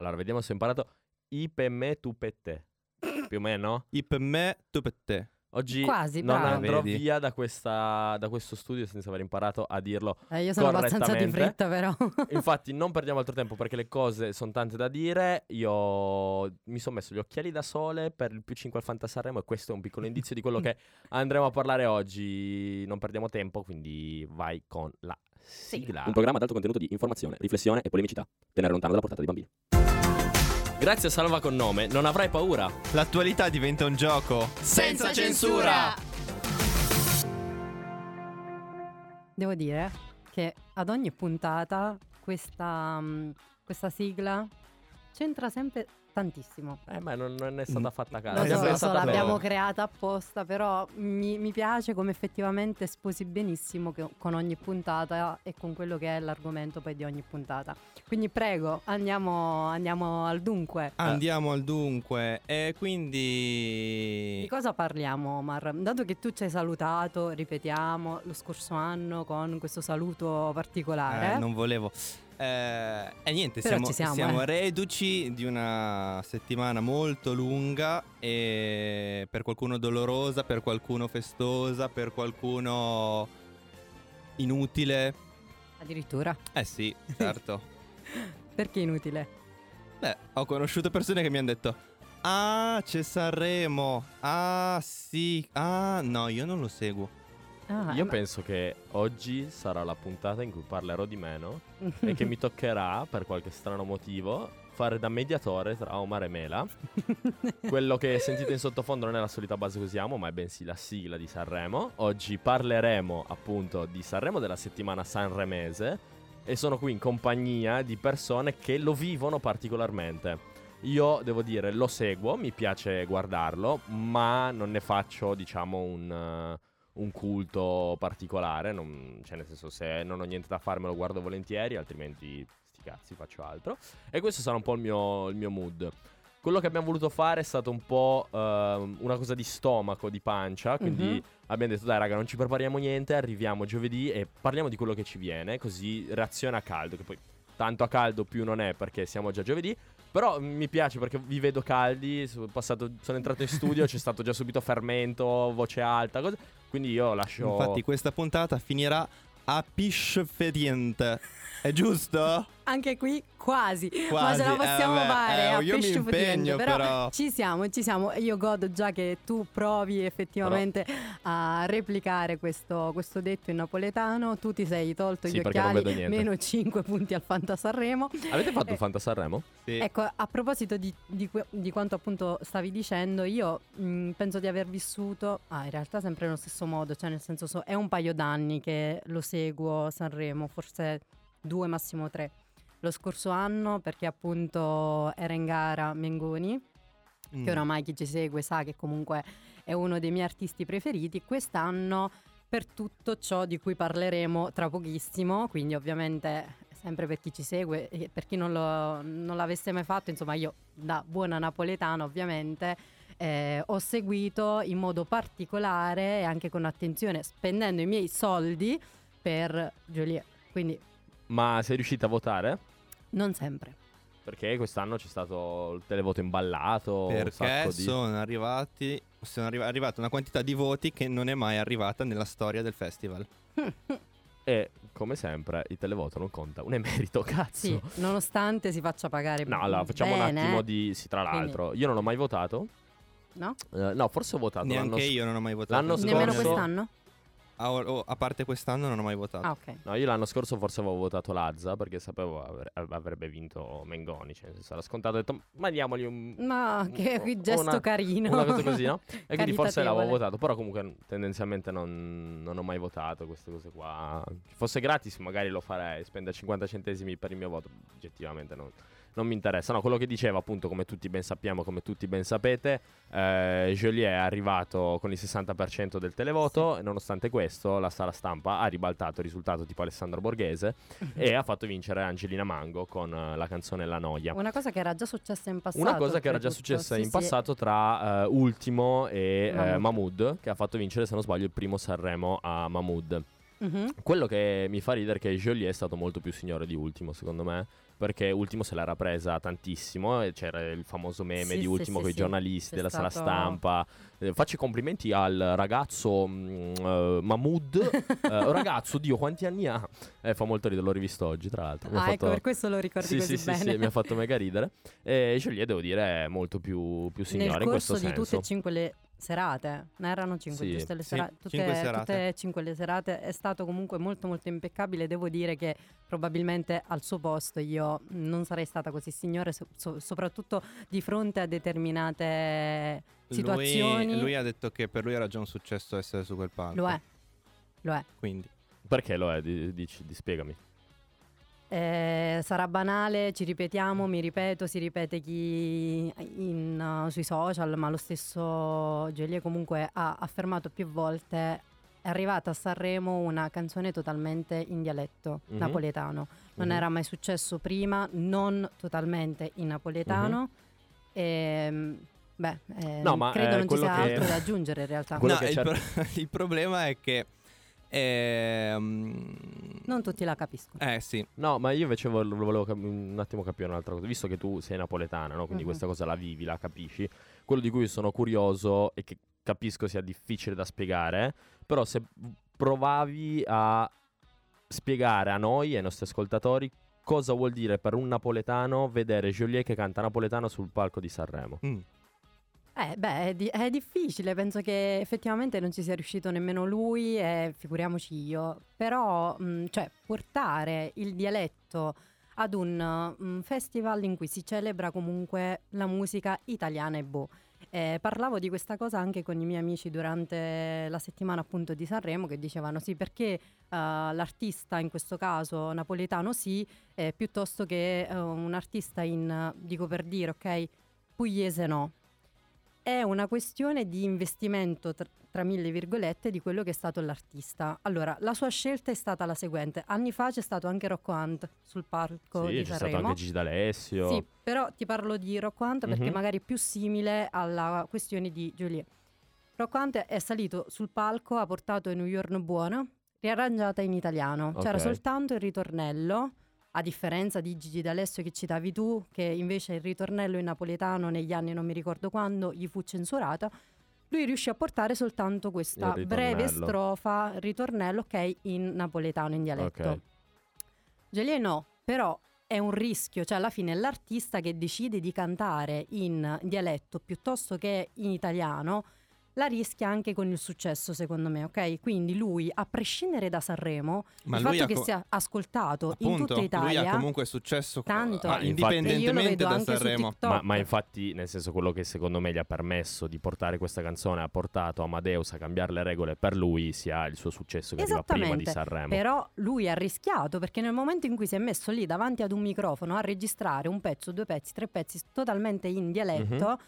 Allora, vediamo se ho imparato. I per me, tu per te. Più o meno. I per me, tu per te. Oggi Quasi, non bravo. andrò Vedi? via da, questa- da questo studio senza aver imparato a dirlo. Eh, io sono abbastanza di fretta, però. Infatti, non perdiamo altro tempo perché le cose sono tante da dire. Io mi sono messo gli occhiali da sole per il più 5 al Fantasarremo e questo è un piccolo indizio di quello che andremo a parlare oggi. Non perdiamo tempo, quindi vai con la sigla. Un programma ad alto contenuto di informazione, riflessione e polemicità. Tenere lontano dalla portata dei bambini. Grazie a Salva con nome, non avrai paura. L'attualità diventa un gioco. Senza censura! Devo dire che ad ogni puntata questa, mm, questa sigla c'entra sempre tantissimo. Eh, ma non, non è stata Mm. fatta Lo caso. so, lo so, pensato a l'abbiamo bene. creata apposta, però mi, mi piace come effettivamente sposi benissimo che- con ogni puntata e con quello che è l'argomento poi di ogni puntata. Quindi prego, andiamo, andiamo al dunque. Andiamo al dunque. E Di quindi... cosa parliamo, Omar? Dato che tu ci hai salutato, ripetiamo, lo scorso anno con questo saluto particolare. Eh, non volevo. Eh, e niente, siamo, ci siamo, eh. reduci di una settimana molto lunga e per qualcuno dolorosa, per qualcuno festosa, per qualcuno inutile. Addirittura. Eh sì, certo. Perché inutile? Beh, ho conosciuto persone che mi hanno detto Ah, c'è Sanremo. Ah, sì. Ah, no, io non lo seguo. Ah, Io ma- penso che oggi sarà la puntata in cui parlerò di meno e che mi toccherà, per qualche strano motivo, fare da mediatore tra Omar e Mela. Quello che sentite in sottofondo non è la solita base che usiamo, ma è bensì la sigla di Sanremo. Oggi parleremo appunto di Sanremo della settimana sanremese e sono qui in compagnia di persone che lo vivono particolarmente. Io devo dire, lo seguo, mi piace guardarlo, ma non ne faccio, diciamo, un, un culto particolare. non- cioè, nel senso, se non ho niente da fare, me lo guardo volentieri, altrimenti, sti cazzi, faccio altro. E questo sarà un po' il mio, il mio mood. Quello che abbiamo voluto fare è stato un po' ehm, una cosa di stomaco, di pancia. Quindi Mhm. abbiamo detto, dai, raga, non ci prepariamo niente. Arriviamo giovedì e parliamo di quello che ci viene. Così reazione a caldo. Che poi tanto a caldo più non è perché siamo già giovedì. Però mi piace perché vi vedo caldi. Sono, passato- sono entrato in studio, c'è stato già subito fermento, voce alta. Cose. Quindi io lascio. Infatti, questa puntata finirà a piscefediente. È giusto? Anche qui quasi, ma Quasi, ce la possiamo eh, vabbè, fare eh, a io mi impegno, però, però. ci siamo, ci siamo. Io godo già che tu provi effettivamente a replicare questo, questo detto in napoletano. Tu ti sei tolto Sì, gli occhiali, meno 5 punti al Fanta Sanremo. Avete fatto Eh, il Fanta Sanremo? Sì. Ecco, a proposito di, di di quanto appunto stavi dicendo, io mh, penso di aver vissuto, ah, in realtà sempre nello stesso modo, cioè nel senso so- è un paio d'anni che lo seguo Sanremo, forse due, massimo tre. Lo scorso anno perché appunto era in gara Mengoni, Mm. che oramai chi ci segue sa che comunque è uno dei miei artisti preferiti. Quest'anno per tutto ciò di cui parleremo tra pochissimo, quindi ovviamente sempre per chi ci segue e per chi non, lo- non l'avesse mai fatto, insomma io da buona napoletana ovviamente eh, ho seguito in modo particolare e anche con attenzione, spendendo i miei soldi per Joliet, quindi Ma sei riuscita a votare? Non sempre. Perché quest'anno c'è stato il televoto imballato. un Perché sacco di... sono arrivati. Sono arri- arrivata una quantità di voti che non è mai arrivata nella storia del festival. E come sempre il televoto non conta un emerito, cazzo. Sì, nonostante si faccia pagare No, allora facciamo un bene, attimo di. Sì, tra Quindi- l'altro, io non ho mai votato. No? Eh, no, forse ho votato l'anno Neanche s- io non ho mai votato. l'anno Nemmeno scorso- quest'anno? A, a parte quest'anno non ho mai votato. Ah, ok. No, io l'anno scorso forse avevo votato Lazza perché sapevo avre- avrebbe vinto Mengoni. Cioè, era scontato. Ho detto, ma diamogli un. Ma che un- gesto una- carino. Una cosa così, no? E quindi forse l'avevo votato. Però comunque tendenzialmente non, non ho mai votato queste cose qua. Se fosse gratis magari lo farei. Spendere 50 centesimi per il mio voto. Oggettivamente non, non mi interessa. No, quello che diceva appunto, come tutti ben sappiamo, come tutti ben sapete, eh, Joliet è arrivato con il 60% del televoto. E nonostante questo, la sala stampa ha ribaltato il risultato tipo Alessandro Borghese e ha fatto vincere Angelina Mango con eh, la canzone La Noia. Una cosa che era già successa in passato. Una cosa che era già successa Sì, in sì. passato tra eh, Ultimo e eh, Mahmood. Mahmood, che ha fatto vincere, se non sbaglio, il primo Sanremo a Mahmood. Mhm. Quello che mi fa ridere è che Joliet è stato molto più signore di Ultimo, secondo me. Perché Ultimo se l'era presa tantissimo. E c'era il famoso meme Sì, di Ultimo sì, con i sì. giornalisti C'è della sala stato- stampa. Eh, faccio i complimenti al ragazzo mm, eh, Mahmood. Eh, ragazzo, Dio, quanti anni ha? Eh, fa molto ridere, l'ho rivisto oggi, tra l'altro. Mi Ah, ecco, fatto- per questo lo ricordi sì, così sì, bene. sì, sì, mi ha fatto mega ridere. E Joliet, devo dire, è molto più, più signore Nel in questo corso di senso. tutte e cinque le serate, ne erano cinque, Sì. giuste le Sì, serate, tutte, cinque serate. tutte e cinque le serate, è stato comunque molto molto impeccabile, devo dire che probabilmente al suo posto io non sarei stata così signore, so- so- soprattutto di fronte a determinate situazioni. Lui, lui ha detto che per lui era già un successo essere su quel palco. Lo è, lo è. Quindi. Perché lo è? Di- dici- di- spiegami. Eh, sarà banale, ci ripetiamo, mi ripeto, si ripete chi in, uh, sui social, ma lo stesso Gelie comunque ha affermato più volte è arrivata a Sanremo una canzone totalmente in dialetto Mhm. napoletano. Non Mhm. era mai successo prima, non totalmente in napoletano. Ehm, beh, eh, No, ma, credo eh, non ci sia che- altro da aggiungere in realtà. No, il, pro- il problema è che. Ehm, Non tutti la capiscono. Eh sì. No, ma io invece vol- volevo cap- un attimo capire un'altra cosa. Visto che tu sei napoletana, no? quindi Mhm. questa cosa la vivi, la capisci. Quello di cui sono curioso e che capisco sia difficile da spiegare, però se provavi a spiegare a noi e ai nostri ascoltatori cosa vuol dire per un napoletano vedere Joliet che canta napoletano sul palco di Sanremo. Mm. Eh, beh, è, di- è difficile, penso che effettivamente non ci sia riuscito nemmeno lui e figuriamoci io, però mh, cioè, portare il dialetto ad un mm, festival in cui si celebra comunque la musica italiana e boh. Eh, parlavo di questa cosa anche con i miei amici durante la settimana appunto di Sanremo che dicevano sì perché eh, l'artista in questo caso napoletano sì eh, piuttosto che eh, un artista in, dico per dire ok, pugliese no. È una questione di investimento tra, tra mille virgolette di quello che è stato l'artista. Allora, la sua scelta è stata la seguente. Anni fa c'è stato anche Rocco Hunt sul palco sì, di c'è stato Sanremo. anche Gigi D'Alessio. Sì, però ti parlo di Rocco Hunt perché Mhm. magari è più simile alla questione di Juliet. Rocco Hunt è salito sul palco, ha portato In un giorno buono, riarrangiata in italiano. C'era Ok. soltanto il ritornello, a differenza di Gigi D'Alessio che citavi tu, che invece il ritornello in napoletano negli anni non mi ricordo quando gli fu censurata. Lui riuscì a portare soltanto questa breve strofa, ritornello, ok, in napoletano, in dialetto. Ok. Gelie no, però è un rischio, cioè alla fine l'artista che decide di cantare in dialetto piuttosto che in italiano, la rischia anche con il successo secondo me, ok? Quindi lui, a prescindere da Sanremo, Ma il lui fatto che co- sia ascoltato in Appunto, tutta lui Italia... ha comunque successo tanto. ah, indipendentemente da Sanremo. Ma, ma infatti, nel senso, quello che secondo me gli ha permesso di portare questa canzone ha portato Amadeus a cambiare le regole per lui sia il suo successo che arriva prima di Sanremo. Però lui ha rischiato perché nel momento in cui si è messo lì davanti ad un microfono a registrare un pezzo, due pezzi, tre pezzi totalmente in dialetto,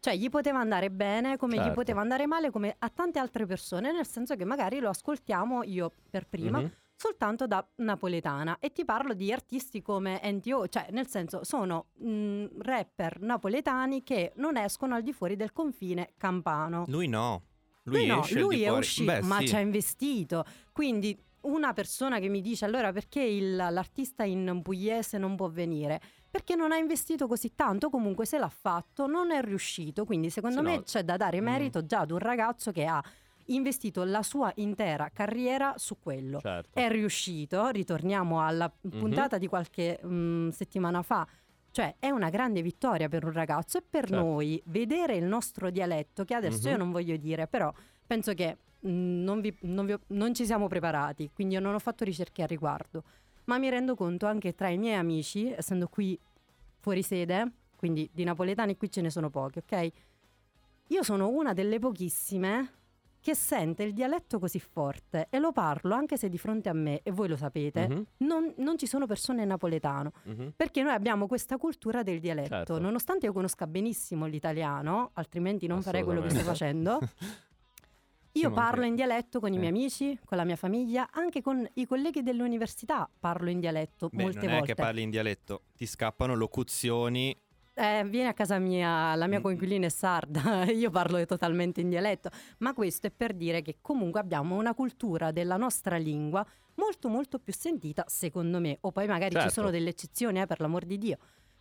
cioè gli poteva andare bene come gli Certo. poteva andare male come a tante altre persone, nel senso che magari lo ascoltiamo io per prima Mhm. soltanto da napoletana e ti parlo di artisti come NTO, cioè nel senso sono mh, rapper napoletani che non escono al di fuori del confine campano. Lui no. Lui, Lui no, lui è fuori. uscito, Beh, ma sì. ci ha investito. Quindi una persona che mi dice allora perché il- l'artista in pugliese non può venire? Perché non ha investito così tanto, comunque se l'ha fatto non è riuscito. Quindi secondo Sì, me no. c'è da dare Mm. merito già ad un ragazzo che ha investito la sua intera carriera su quello. Certo. È riuscito, ritorniamo alla Mhm. puntata di qualche mm, settimana fa. Cioè è una grande vittoria per un ragazzo e per Certo. noi vedere il nostro dialetto, che adesso Mhm. io non voglio dire, però penso che mm, non, vi- non vi non ci siamo preparati, quindi io non ho fatto ricerche a riguardo, ma mi rendo conto anche tra i miei amici, essendo qui fuori sede, quindi di napoletani qui ce ne sono pochi, ok? Io sono una delle pochissime che sente il dialetto così forte e lo parlo anche se di fronte a me, e voi lo sapete, Mhm, non, non ci sono persone napoletano. mhm. Perché noi abbiamo questa cultura del dialetto. Certo. Nonostante io conosca benissimo l'italiano, altrimenti non farei quello che sto facendo. Io parlo manca- in dialetto con i Eh. miei amici, con la mia famiglia, anche con i colleghi dell'università parlo in dialetto Beh, molte non è volte. che parli in dialetto, ti scappano locuzioni Eh, vieni a casa mia, la mia Mm. coinquilina è sarda, io parlo totalmente in dialetto, ma questo è per dire che comunque abbiamo una cultura della nostra lingua molto molto più sentita, secondo me, o poi magari Certo. ci sono delle eccezioni, eh, per l'amor di Dio,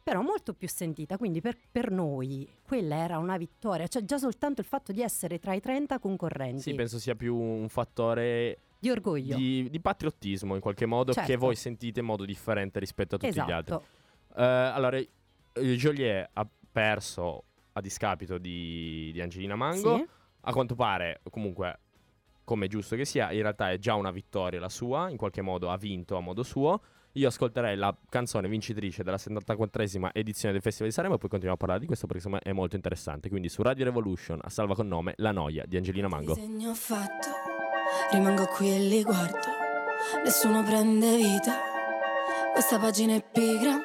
però molto più sentita, quindi per, per noi quella era una vittoria, cioè già soltanto il fatto di essere tra i 30 concorrenti, Sì, penso sia più un fattore di orgoglio. di, di patriottismo in qualche modo che Certo. voi sentite in modo differente rispetto a tutti gli altri. esatto. Eh, allora, eh, Joliet ha perso a discapito di, di Angelina Mango. Sì. A quanto pare, comunque, come giusto che sia, in realtà è già una vittoria la sua, in qualche modo ha vinto a modo suo. Io ascolterei la canzone vincitrice della 74esima edizione del Festival di Sanremo e poi continuiamo a parlare di questo perché me è molto interessante. Quindi su Radio Revolution, a salva con nome, La Noia di Angelina Mango. Disegno fatto, rimango qui e li guardo, nessuno prende vita, questa pagina è pigra,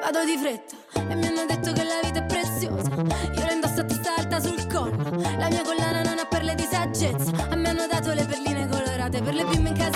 vado di fretta e mi hanno detto che la vita è preziosa, io la indosso a testa alta sul collo, la mia collana non ha perle di saggezza, a me hanno dato le perline colorate per le bimbe incasinate con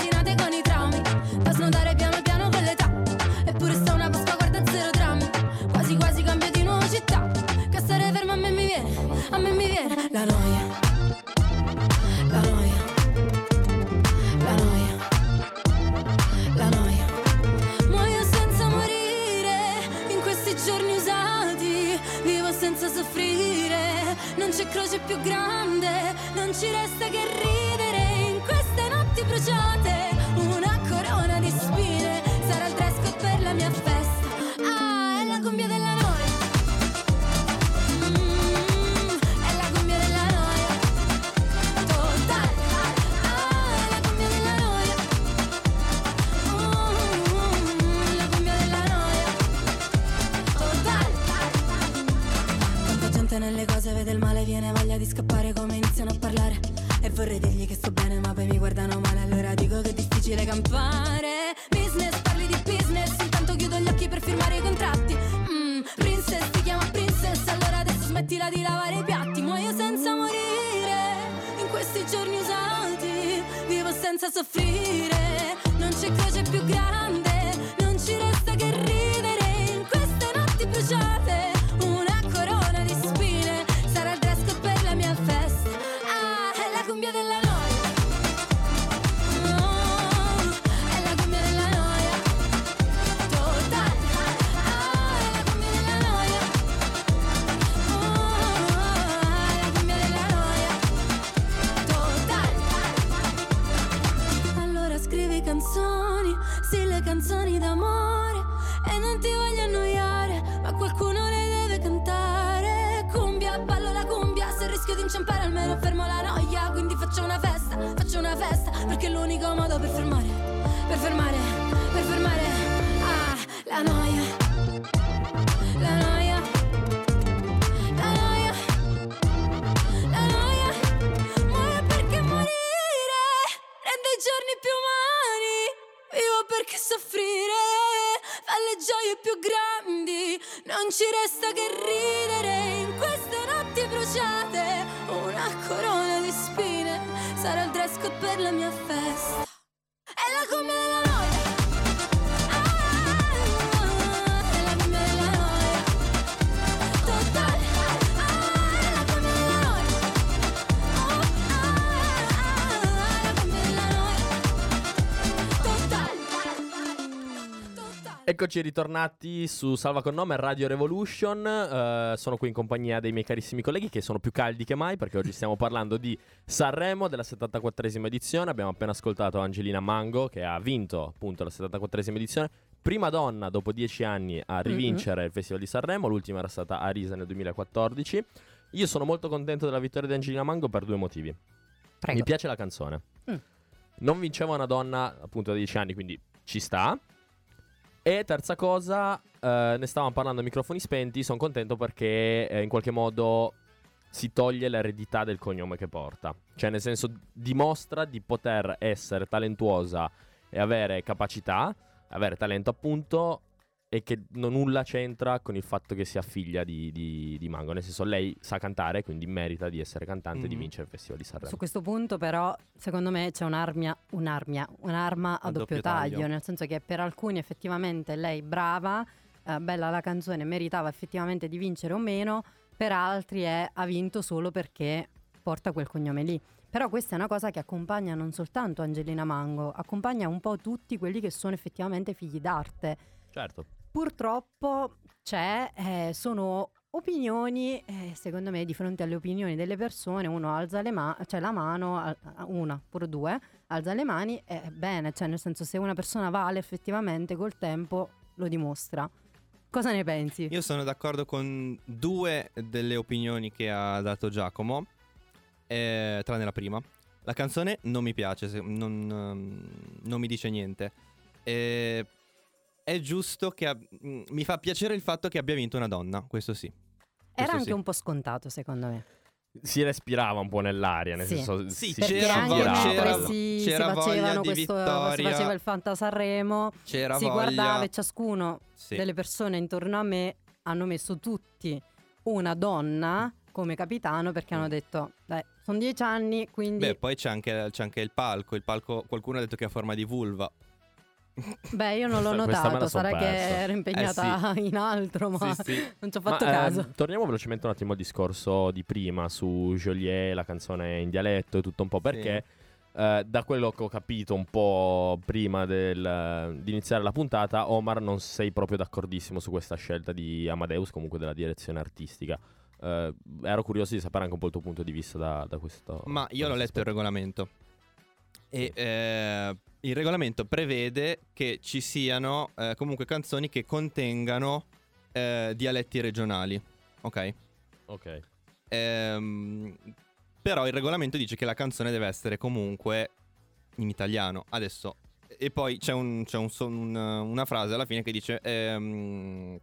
Eccoci ritornati su Salva con nome Radio Revolution. Eh, sono qui in compagnia dei miei carissimi colleghi che sono più caldi che mai perché oggi stiamo parlando di Sanremo della 74esima edizione. Abbiamo appena ascoltato Angelina Mango che ha vinto appunto la 74esima edizione. Prima donna dopo dieci anni a rivincere il Festival di Sanremo. L'ultima era stata Arisa nel 2014. Io sono molto contento della vittoria di Angelina Mango per due motivi. Prego. Mi piace la canzone. Mm. Non vinceva una donna appunto da 10 anni, quindi ci sta. E terza cosa, eh, ne stavamo parlando a microfoni spenti, sono contento perché eh, in qualche modo si toglie l'eredità del cognome che porta. Cioè nel senso dimostra di poter essere talentuosa e avere capacità, avere talento appunto, e che non nulla c'entra con il fatto che sia figlia di, di- di Mango. Nel senso lei sa cantare, quindi merita di essere cantante e di Mhm. vincere il Festival di Sanremo. Su questo punto però secondo me c'è un'armia, un'armia, un'arma a, A doppio, doppio taglio, taglio. nel senso che per alcuni effettivamente lei brava, eh, bella la canzone, meritava effettivamente di vincere o meno, per altri è ha vinto solo perché porta quel cognome lì. Però questa è una cosa che accompagna non soltanto Angelina Mango, accompagna un po' tutti quelli che sono effettivamente figli d'arte. Certo. Purtroppo c'è, eh, sono opinioni, eh, secondo me, di fronte alle opinioni delle persone, uno alza le ma- cioè la mano, una, pure due, alza le mani e bene, cioè nel senso se una persona vale effettivamente col tempo lo dimostra. Cosa ne pensi? Io sono d'accordo con due delle opinioni che ha dato Giacomo, eh, tranne la prima. La canzone non mi piace, non, ehm, non mi dice niente. Eh, è giusto che ab- mm, mi fa piacere il fatto che abbia vinto una donna, questo sì. Era questo anche sì. un po' scontato secondo me. Si respirava un po' nell'aria, nel Sì. senso Sì, si Perché c'era anche c'era- si, si c'era voglia facevano di questo, si vittoria. faceva il Fanta Sanremo, C'era si voglia. guardava e ciascuno Sì. delle persone intorno a me hanno messo tutti una donna come capitano perché hanno detto dai sono dieci anni quindi Beh, poi c'è anche, c'è anche il palco. Il palco, qualcuno ha detto che ha forma di vulva. Beh io non l'ho notato sarà che persa. ero impegnata in altro ma Sì, sì. non ci ho Ma, fatto ehm, caso torniamo velocemente un attimo al discorso di prima su Joliet, la canzone in dialetto e tutto un po' perché eh, da quello che ho capito un po' prima del- di iniziare la puntata, Omar non sei proprio d'accordissimo su questa scelta di Amadeus, comunque della direzione artistica. Eh, ero curioso di sapere anche un po' il tuo punto di vista da, da questo. Ma io l'ho letto il regolamento. E eh, il regolamento prevede che ci siano eh, comunque canzoni che contengano eh, dialetti regionali. Ok? Ok. Ehm, però il regolamento dice che la canzone deve essere comunque in italiano. Adesso. E poi c'è, un- c'è un un- una frase alla fine che dice ehm,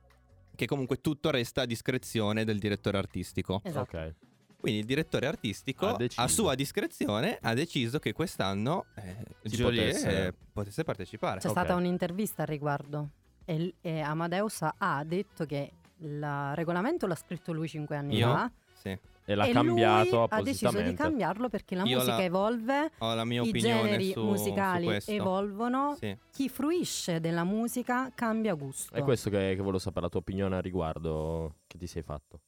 che comunque tutto resta a discrezione del direttore artistico. esatto Ok. Quindi il direttore artistico, a, sua discrezione, ha deciso che quest'anno eh, Si Joliet potesse- eh, potesse partecipare. c'è ok. stata un'intervista al riguardo e, e Amadeus ha detto che il regolamento l'ha scritto lui cinque anni Io? fa Sì. E l'ha e cambiato lui ha deciso di cambiarlo perché la Io musica la- evolve Ho la mia i generi su, musicali su evolvono, Sì. chi fruisce della musica cambia gusto. È questo che, che volevo sapere, la tua opinione al riguardo che ti sei fatto.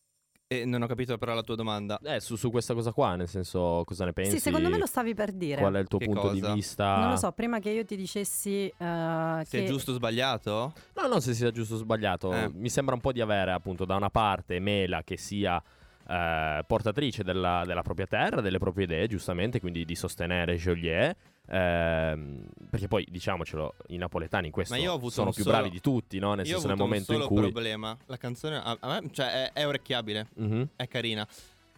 E non ho capito però la tua domanda. Eh, su, su questa cosa qua, nel senso, cosa ne pensi? Sì, secondo me lo stavi per dire. Qual è il tuo Che punto cosa? di vista? Non lo so, prima che io ti dicessi eh, Se che è giusto o sbagliato? No, non se sia giusto o sbagliato. Eh. Mi sembra un po' di avere, appunto, da una parte Mela che sia eh, portatrice della, della propria terra, delle proprie idee, giustamente, quindi di sostenere Joliet. Ehm, perché poi, diciamocelo, i napoletani in questo io ho sono più solo- bravi di tutti, no? Nel Io ho senso, nel momento in solo cui. problema. La canzone a, a me cioè, è, è orecchiabile, Mhm. è carina.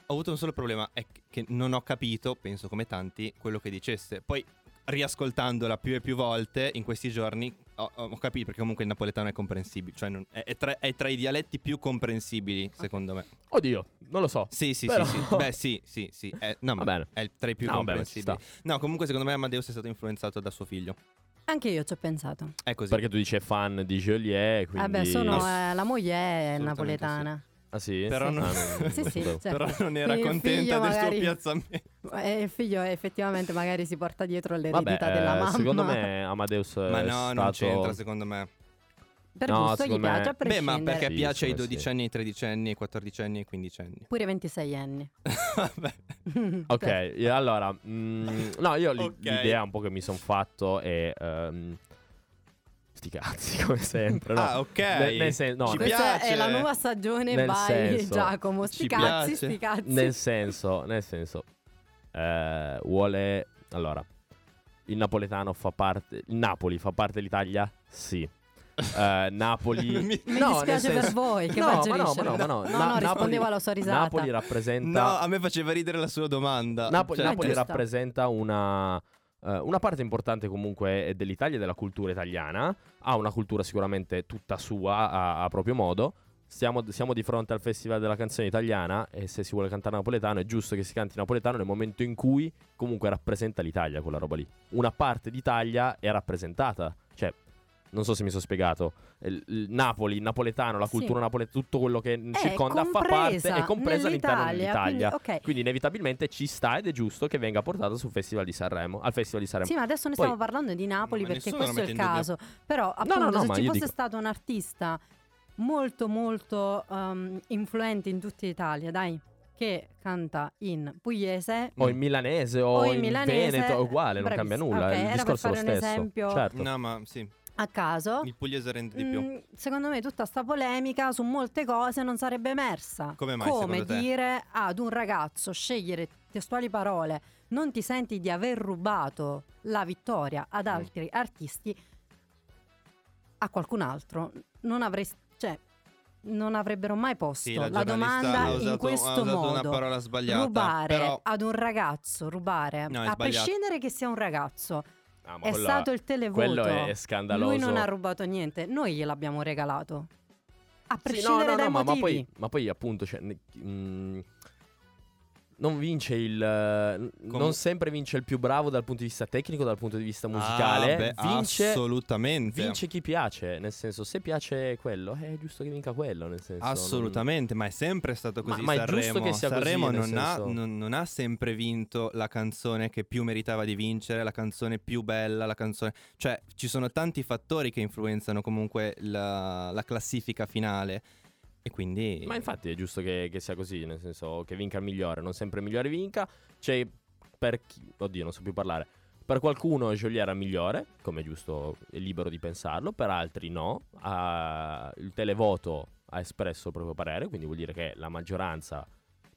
Ho avuto un solo problema, è che non ho capito, penso come tanti, quello che dicesse. Poi, riascoltandola più e più volte in questi giorni, ho, ho capito perché comunque il napoletano è comprensibile. Cioè, non- è, è tra, è tra i dialetti più comprensibili, secondo me. Oddio, non lo so. Sì, sì, Però- sì, sì. Beh, sì, sì, sì. È, no, bene. è tra i più No, comprensibili. No, comunque secondo me Amadeus è stato influenzato da suo figlio. anche io ci ho pensato. È così. Perché tu dici è fan di Joliet, quindi... Vabbè, sono, eh, la moglie è napoletana. Ah sì? Però Sì. non, Ah, Sì, sì, certo. però non era Quindi contenta del magari- suo piazzamento. E il figlio effettivamente magari si porta dietro Vabbè, l'eredità della eh, mamma. secondo me Amadeus Ma è no, stato... non c'entra secondo me. Per no, gusto gli secondo me- piace a Beh, ma perché Sì, piace ai secondo me 12 sì. anni, ai 13 anni, ai 14 anni, ai 15 anni. Pure 26 anni. Vabbè. Ok, e allora, mm, no, io li- Ok. l'idea un po' che mi sono fatto è... ehm, sti cazzi, come sempre, no? Ah, ok. Nel- nel sen- no, Ci nel- Questa piace. è la nuova stagione Nel by senso, Giacomo. Sti cazzi, piace. sti cazzi. Nel senso, nel senso, eh, vuole... Allora, il napoletano fa parte... Il Napoli fa parte dell'Italia? Sì. Eh, Napoli... Mi- Mi No, dispiace senso- per voi che No, ma no, ma no, ma no. no, Na- no, Napoli- rispondevo alla sua risata. Napoli rappresenta... No, a me faceva ridere la sua domanda. Napoli, Cioè, Napoli rappresenta una, una parte importante comunque dell'Italia e della cultura italiana. Ha una cultura sicuramente tutta sua a, a proprio modo. Stiamo, siamo di fronte al Festival della canzone italiana e se si vuole cantare napoletano è giusto che si canti napoletano nel momento in cui comunque rappresenta l'Italia quella roba lì. Una parte d'Italia è rappresentata. Cioè, non so se mi sono spiegato. Il, il Napoli, il napoletano, la Sì. cultura napoletana, tutto quello che È circonda fa parte, è compresa all'interno dell'Italia. quindi- ok. Quindi inevitabilmente ci sta ed è giusto che venga portato sul Festival di Sanremo, al Festival di Sanremo. Sì, ma adesso ne Poi- stiamo parlando di Napoli perché questo è il in dubbio. caso. Però, appunto, no, no, se ma ci fosse dico- stato un artista molto molto ehm, influente in tutta Italia, dai, che canta in pugliese. O in milanese o, O in in, milanese, Veneto, è uguale, non cambia nulla. Ok, il discorso è lo stesso. esempio. Certo. No, ma sì, A caso, il pugliese rende di più. Mm, secondo me tutta sta polemica su molte cose non sarebbe emersa. Come mai, Come dire ad un ragazzo scegliere testuali parole, non ti senti di aver rubato la vittoria ad Mm. altri artisti a qualcun altro. Non avresti, cioè, non avrebbero mai posto Sì, la la, domanda ha in usato- questo usato modo. una parola sbagliata, Rubare però- ad un ragazzo, rubare, No, a prescindere che sia un ragazzo, Ah, è quello- stato il televoto. Quello è scandaloso. Lui non ha rubato niente, noi gliel'abbiamo regalato. A Sì, prescindere no, no, dai no, ma, ma poi, ma poi appunto, cioè, ne- mm, non vince il. eh, Non sempre vince il più bravo dal punto di vista tecnico, dal punto di vista musicale. Ah, beh, vince, assolutamente. vince chi piace. Nel senso, se piace quello, è giusto che vinca quello. Nel senso, non- Assolutamente, ma è sempre stato Ma- così. ma è Sanremo, giusto che sia così, Sanremo nel non, ha, senso- non- non ha sempre vinto la canzone che più meritava di vincere, la canzone più bella, la canzone. Cioè, ci sono tanti fattori che influenzano comunque la, la classifica finale. E quindi. Ma infatti è giusto che, che sia così, nel senso che vinca il migliore, non sempre il migliore vinca. C'è per chi, oddio, non so più parlare. Per qualcuno Joliet era migliore, come è giusto, è libero di pensarlo, per altri no. Ah, il televoto ha espresso il proprio parere, quindi vuol dire che la maggioranza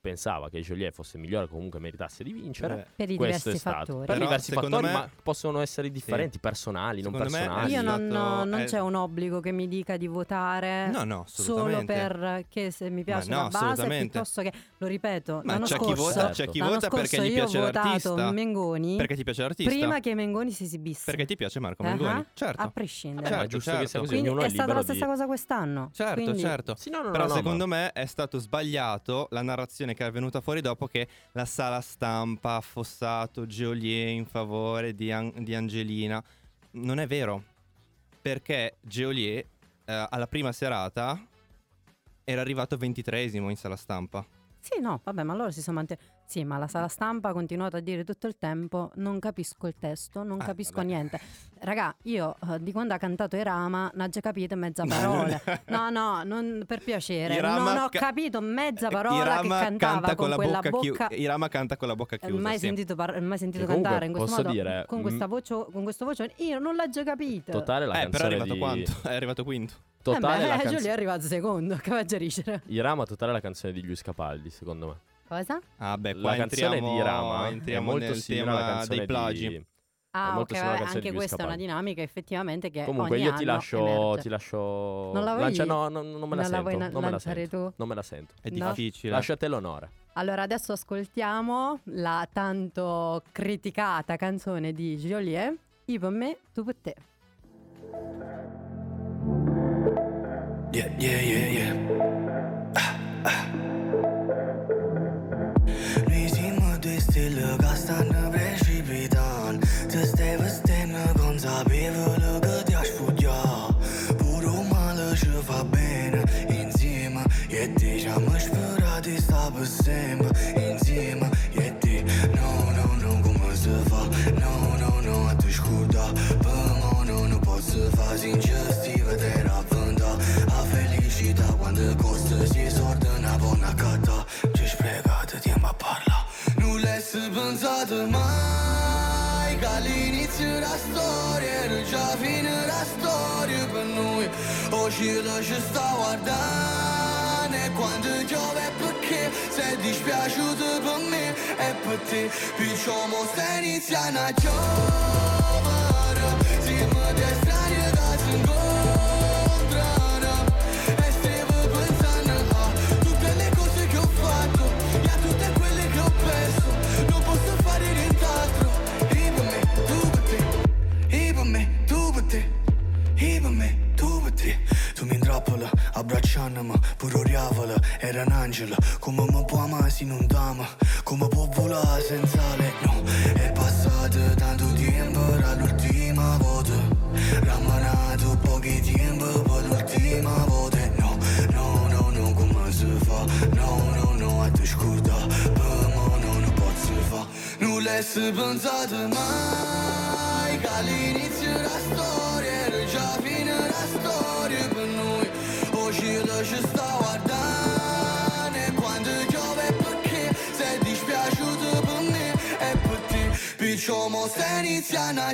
pensava che Joliet fosse migliore, comunque meritasse di vincere. Beh, Per i Questo diversi è stato. fattori. Per Però, diversi fattori, me- ma possono essere differenti, personali, non Secondo è personali. Io non, stato- non è- c'è un obbligo che mi dica di votare No, no, solo perché se mi piace no, una base assolutamente. piuttosto che, lo ripeto, Ma l'anno c'è chi scorso, vota, c'è Certo. chi l'anno vota perché gli io piace ho votato l'artista. Mengoni Perché ti piace l'artista? prima che Mengoni si esibisse. Perché ti piace Marco Mengoni? Certo. A prescindere. Eh, ma è certo, giusto che sia certo. così, Quindi ognuno è stata la stessa cosa quest'anno. Certo, certo. Sì, no, no, Però no, no, ma- secondo me è stato sbagliato la narrazione che è venuta fuori dopo che la sala stampa ha affossato Geolier in favore di, An- di Angelina. Non è vero, perché Geolier eh, alla prima serata era arrivato 23esimo in sala stampa. Sì, no, vabbè, ma loro si sono mantenuti. Sì, ma la sala stampa ha continuato a dire tutto il tempo: non capisco il testo, non Ah, capisco vabbè. niente. Raga, io eh, di quando ha cantato Irama non ho già capito mezza parola. no, no, non, per piacere. Irama non ho ca- capito mezza parola Irama che cantava canta con, la quella bocca, bocca. Irama canta con la bocca Eh, chiusa. mai sì. sentito, par- mai sentito cantare in questo posso modo dire, con, questa mm, voce, con questo voce io non l'ho già capito Totale la Eh, però è canzone arrivato di... quanto? È arrivato quinto. Totale eh, la beh, canzone... Giulia è arrivato secondo che va a Gericere Irama totale la canzone di Luis Capaldi, secondo me. cosa? Ah, beh, la qua canzone entriamo, di Irama è entriamo molto nel simile tema alla canzone dei plagi. di... Ah, ok, vabbè, anche questa è una dinamica effettivamente che Comunque ogni io ti anno lascio, emerge. ti lascio... Non la vuoi- Lancia- no, no, non me la non la vuoi sento, na- non me la lanciare sento. tu? Non me la sento. È No. difficile. Lascio a te l'onore. Allora adesso ascoltiamo la tanto criticata canzone di Joliet Io per me, tu per te Yeah, yeah, yeah, yeah. Ah, ah. L'hai pensato mai Che all'inizio della storia Era già fine la storia per noi Oggi lo ci sta guardando E quando piove perché? Sei dispiaciuto per me e per te Perciò mo sta iniziando a Abbracciandomi Pure oriavola, era un angelo Come mi può amare se non t'ama Come può volare senza lei No, è passato tanto tempo Dall'ultima volta Rammanato pochi tempo Per l'ultima volta No, no, no, no, come si fa? No, no, no, a te scorda Per me no, non posso fa. Non l'hai pensato mai Che all'inizio la storia je stavo a Dane Quando piove perché sei dispiaciuto per me E per te Piccio mo se inizia una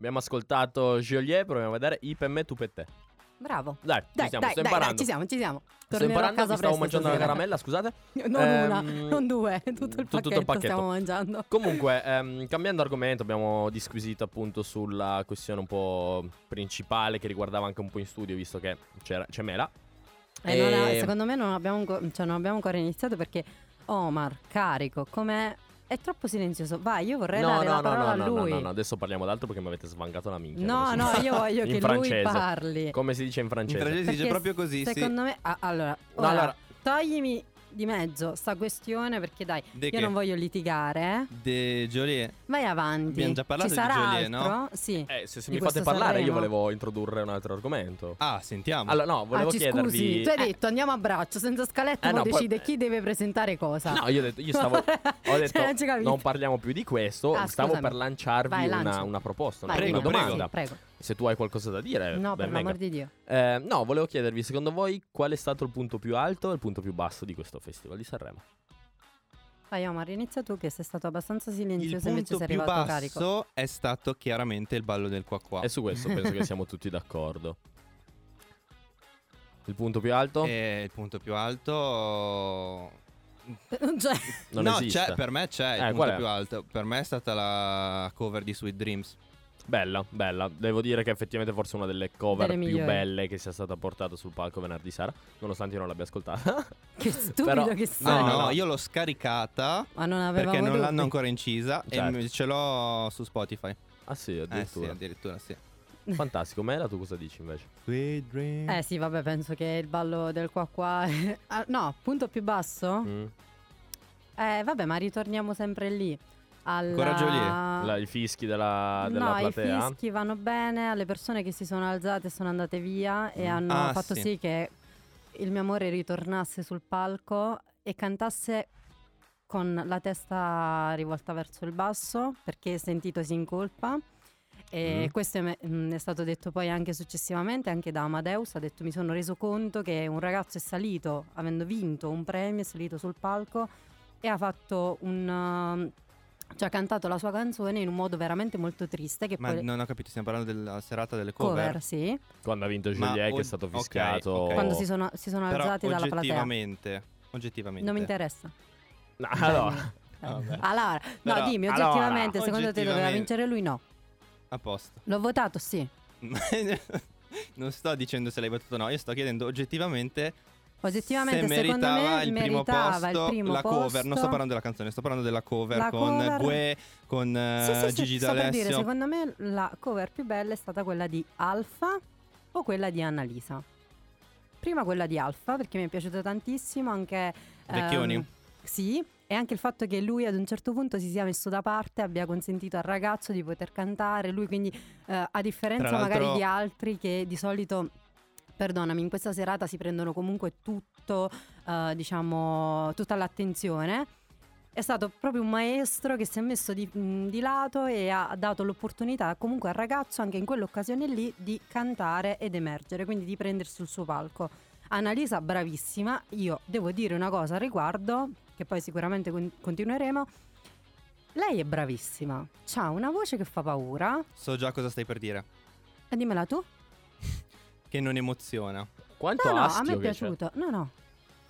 Abbiamo ascoltato Joliet, proviamo a vedere I per me, tu per te. Bravo. Dai, Dai, ci siamo, dai, sto dai, dai, ci siamo, ci siamo. Sto a imparando, casa mi stavo mangiando una stasera. caramella, scusate. Non una, Ehm, non due, tutto il tutto il pacchetto, pacchetto. stiamo mangiando. Comunque, ehm, cambiando argomento, abbiamo disquisito appunto sulla questione un po' principale che riguardava anche un po' in studio, visto che c'era, c'è Mela. Eh, non ha- E- secondo me non abbiamo, cioè, non abbiamo ancora iniziato perché Omar, carico, com'è? È troppo silenzioso. Vai, io vorrei No, dare no, la no, parola no, a no, no, lui. no, no, adesso parliamo d'altro perché mi avete svangato la minchia. No, no, si- io voglio che francese. lui parli. Come si dice in In francese? francese si dice proprio così, sì. Secondo me, ah, allora, No, ora, allora- toglimi di mezzo sta questione perché dai, De io che? non voglio litigare. eh. De Joliet. Vai avanti. Abbiamo già parlato Ci di sarà Joliet, no? altro? Sì. Eh, se, se mi fate parlare io Sanremo. volevo introdurre un altro argomento. Ah, sentiamo. Allora, no, volevo ah, chiedervi... scusi, tu hai Eh, detto andiamo a braccio, senza scaletta, Eh, no, poi- decide chi deve presentare cosa. No, io ho detto, io stavo, ho Cioè, detto non ci capisco. non parliamo più di questo, Ah, stavo scusami. per lanciarvi Vai, una, una proposta, una, Vai, una prego, domanda. sì, prego. Se tu hai qualcosa da dire, No, per l'amor di Dio. Eh, no, volevo chiedervi, secondo voi qual è stato il punto più alto e il punto più basso di questo festival di Sanremo? Vai Omar, inizia tu che sei stato abbastanza Il silenzioso invece punto sei più arrivato carico. basso è stato chiaramente il ballo del qua qua. E su questo penso che siamo tutti d'accordo. Il punto più alto? E il punto più alto... Non c'è. non no, c'è, per me c'è il Eh, punto qual è? più alto. Per me è stata la cover di Sweet Dreams. Bella, bella. Devo dire che effettivamente forse una delle cover Delle più migliori. belle che sia stata portata sul palco venerdì sera, nonostante io non l'abbia ascoltata. Che stupido Però- che No, sei. No, no, no. io l'ho scaricata Ma non avevamo perché non dubbi. l'hanno ancora incisa Certo. e ce l'ho su Spotify. ah sì, Eh sì, addirittura. addirittura sì. Fantastico. Mela, tu cosa dici invece? Eh sì, vabbè, penso che il ballo del qua qua... è- Ah, no, punto più basso? Mm. Eh, vabbè, ma ritorniamo sempre lì. Alla... Coraggio lì. La- I fischi della, della no, platea? i fischi vanno bene alle persone che si sono alzate e sono andate via e Mm. hanno Ah, fatto sì. sì. che il mio amore ritornasse sul palco e cantasse con la testa rivolta verso il basso perché sentitosi in colpa. E Mm. questo è, mm, è stato detto poi anche successivamente, anche da Amadeus, ha detto mi sono reso conto che un ragazzo è salito, avendo vinto un premio, è salito sul palco e ha fatto un... um, cioè ha cantato la sua canzone in un modo veramente molto triste che Ma poi... non ho capito, stiamo parlando della serata delle cover. Cover, sì. Quando ha vinto Ma Juliet, che è stato fischiato. ok. Quando si sono, si sono Però alzati dalla platea. oggettivamente, oggettivamente. Non mi interessa. No, allora, Vabbè. Allora, no, Però- dimmi, allora, oggettivamente, secondo te doveva oggettivamente- vincere lui? No. A posto. L'ho votato, sì. non sto dicendo se l'hai battuto o no, io sto chiedendo oggettivamente Oggettivamente, se secondo meritava me, il primo meritava posto, il primo la cover, non sto posto. parlando della canzone, sto parlando della cover La con cover- Gue, con eh, Sì, sì, sì, Gigi sto per dire, D'Alessio. secondo me la cover più bella è stata quella di Alfa o quella di Annalisa. Prima quella di Alfa perché mi è piaciuta tantissimo anche... Vecchioni. ehm, sì, e anche il fatto che lui ad un certo punto si sia messo da parte, abbia consentito al ragazzo di poter cantare, lui quindi eh, a differenza magari di altri che di solito... Perdonami, in questa serata si prendono comunque tutto, eh, diciamo, tutta l'attenzione. È stato proprio un maestro che si è messo di, mh, di lato e ha dato l'opportunità comunque al ragazzo, anche in quell'occasione lì, di cantare ed emergere, quindi di prendersi il suo palco. Annalisa, bravissima. Io devo dire una cosa al riguardo, che poi sicuramente con- continueremo. Lei è bravissima, ha una voce che fa paura. So già cosa stai per dire. Dimmela tu. Che non emoziona. Quanto No, no, a me è piaciuto. No, no.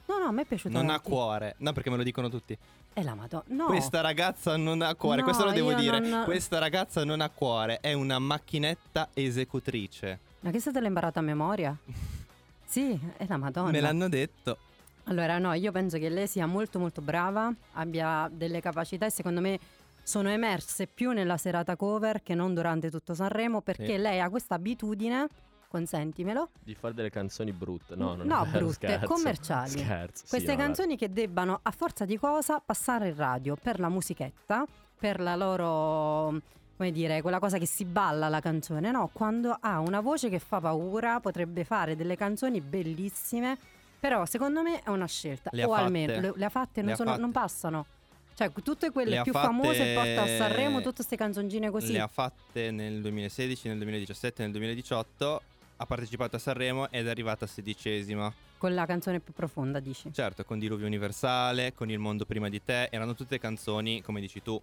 No, no, a me è piaciuto. Non ha cuore. No, perché me lo dicono tutti. E la Madonna. No. Questa ragazza non ha cuore. No, Questo lo devo dire. non- Questa ragazza non ha cuore. È una macchinetta esecutrice. Ma che se te l'hai imparata a memoria? sì, è la Madonna. Me l'hanno detto. Allora, no, io penso che lei sia molto molto brava, abbia delle capacità e secondo me sono emerse più nella serata cover che non durante tutto Sanremo perché Sì. lei ha questa abitudine, consentimelo, Di fare delle canzoni brutte. No, non No, è vero, brutte, scherzo. commerciali. Scherzo. sì, queste vabbè. canzoni che debbano a forza di cosa passare in radio per la musichetta, per la loro, come dire, quella cosa che si balla la canzone, no? Quando ha una voce che fa paura potrebbe fare delle canzoni bellissime, però secondo me è una scelta, Le ha o fatte. almeno le, le ha fatte, non, Le ha sono- fatte. non passano. Cioè, tutte quelle più fatte- famose porta a Sanremo, tutte queste canzoncine così. Le ha fatte nel 2016, nel 2017, nel 2018. Ha partecipato a Sanremo ed è arrivata sedicesima. Con la canzone più profonda, dici. Certo, con Diluvio Universale, con Il mondo prima di te. Erano tutte canzoni, come dici tu,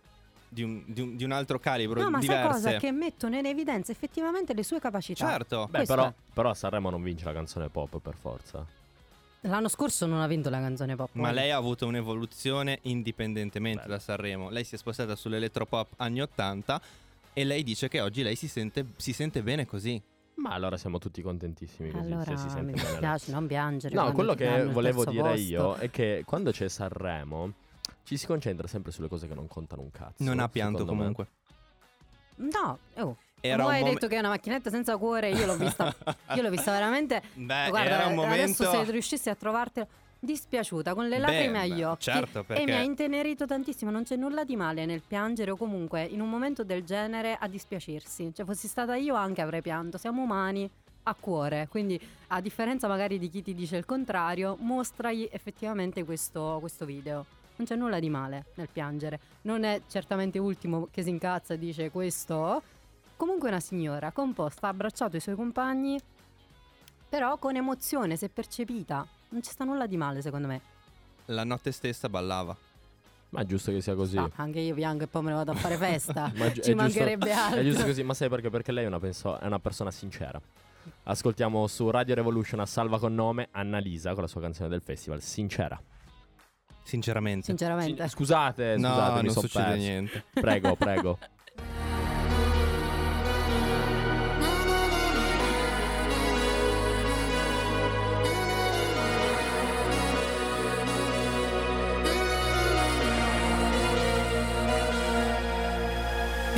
di un, di un- di un altro calibro, No, ma sai diverse. cosa? Che mettono in evidenza effettivamente le sue capacità. Certo. Beh, Questo però, è. però a Sanremo non vince la canzone pop per forza. L'anno scorso non ha vinto la canzone pop. Ma lei ha avuto un'evoluzione indipendentemente Bello. da Sanremo. Lei si è spostata sull'elettropop anni 80 e lei dice che oggi lei si sente, si sente bene così. Ma allora siamo tutti contentissimi così. Allora se si sente mi dispiace non piangere. No, quello che volevo dire posto. io è che quando c'è Sanremo ci si concentra sempre sulle cose che non contano un cazzo. Non ha pianto secondo me. comunque. No, oh. Era un hai mom- detto che è una macchinetta senza cuore, io l'ho vista, io l'ho vista veramente. Beh, Guarda, era un momento... adesso se riuscissi a trovartela dispiaciuta, con le lacrime agli occhi. certo, E perché- mi ha intenerito tantissimo. Non c'è nulla di male nel piangere o comunque in un momento del genere a dispiacersi. Cioè, fossi stata io anche avrei pianto. Siamo umani a cuore. Quindi, a differenza magari di chi ti dice il contrario, mostragli effettivamente questo, questo video. Non c'è nulla di male nel piangere. Non è certamente ultimo che si incazza e dice questo. Comunque una signora composta, ha abbracciato i suoi compagni, però con emozione, se percepita. Non ci sta nulla di male, secondo me. La notte stessa ballava. Ma è giusto che sia così. Ah, anche io piango e poi me ne vado a fare festa. Ma gi- Ci è giusto- mancherebbe altro. È giusto così, ma sai perché? Perché lei è una, penso- è una persona sincera. Ascoltiamo su Radio Revolution a salva con nome Annalisa con la sua canzone del festival, Sincera. Sinceramente. Sinceramente. Sin- scusate, no, scusate, mi non son succede perso. niente. Prego, prego.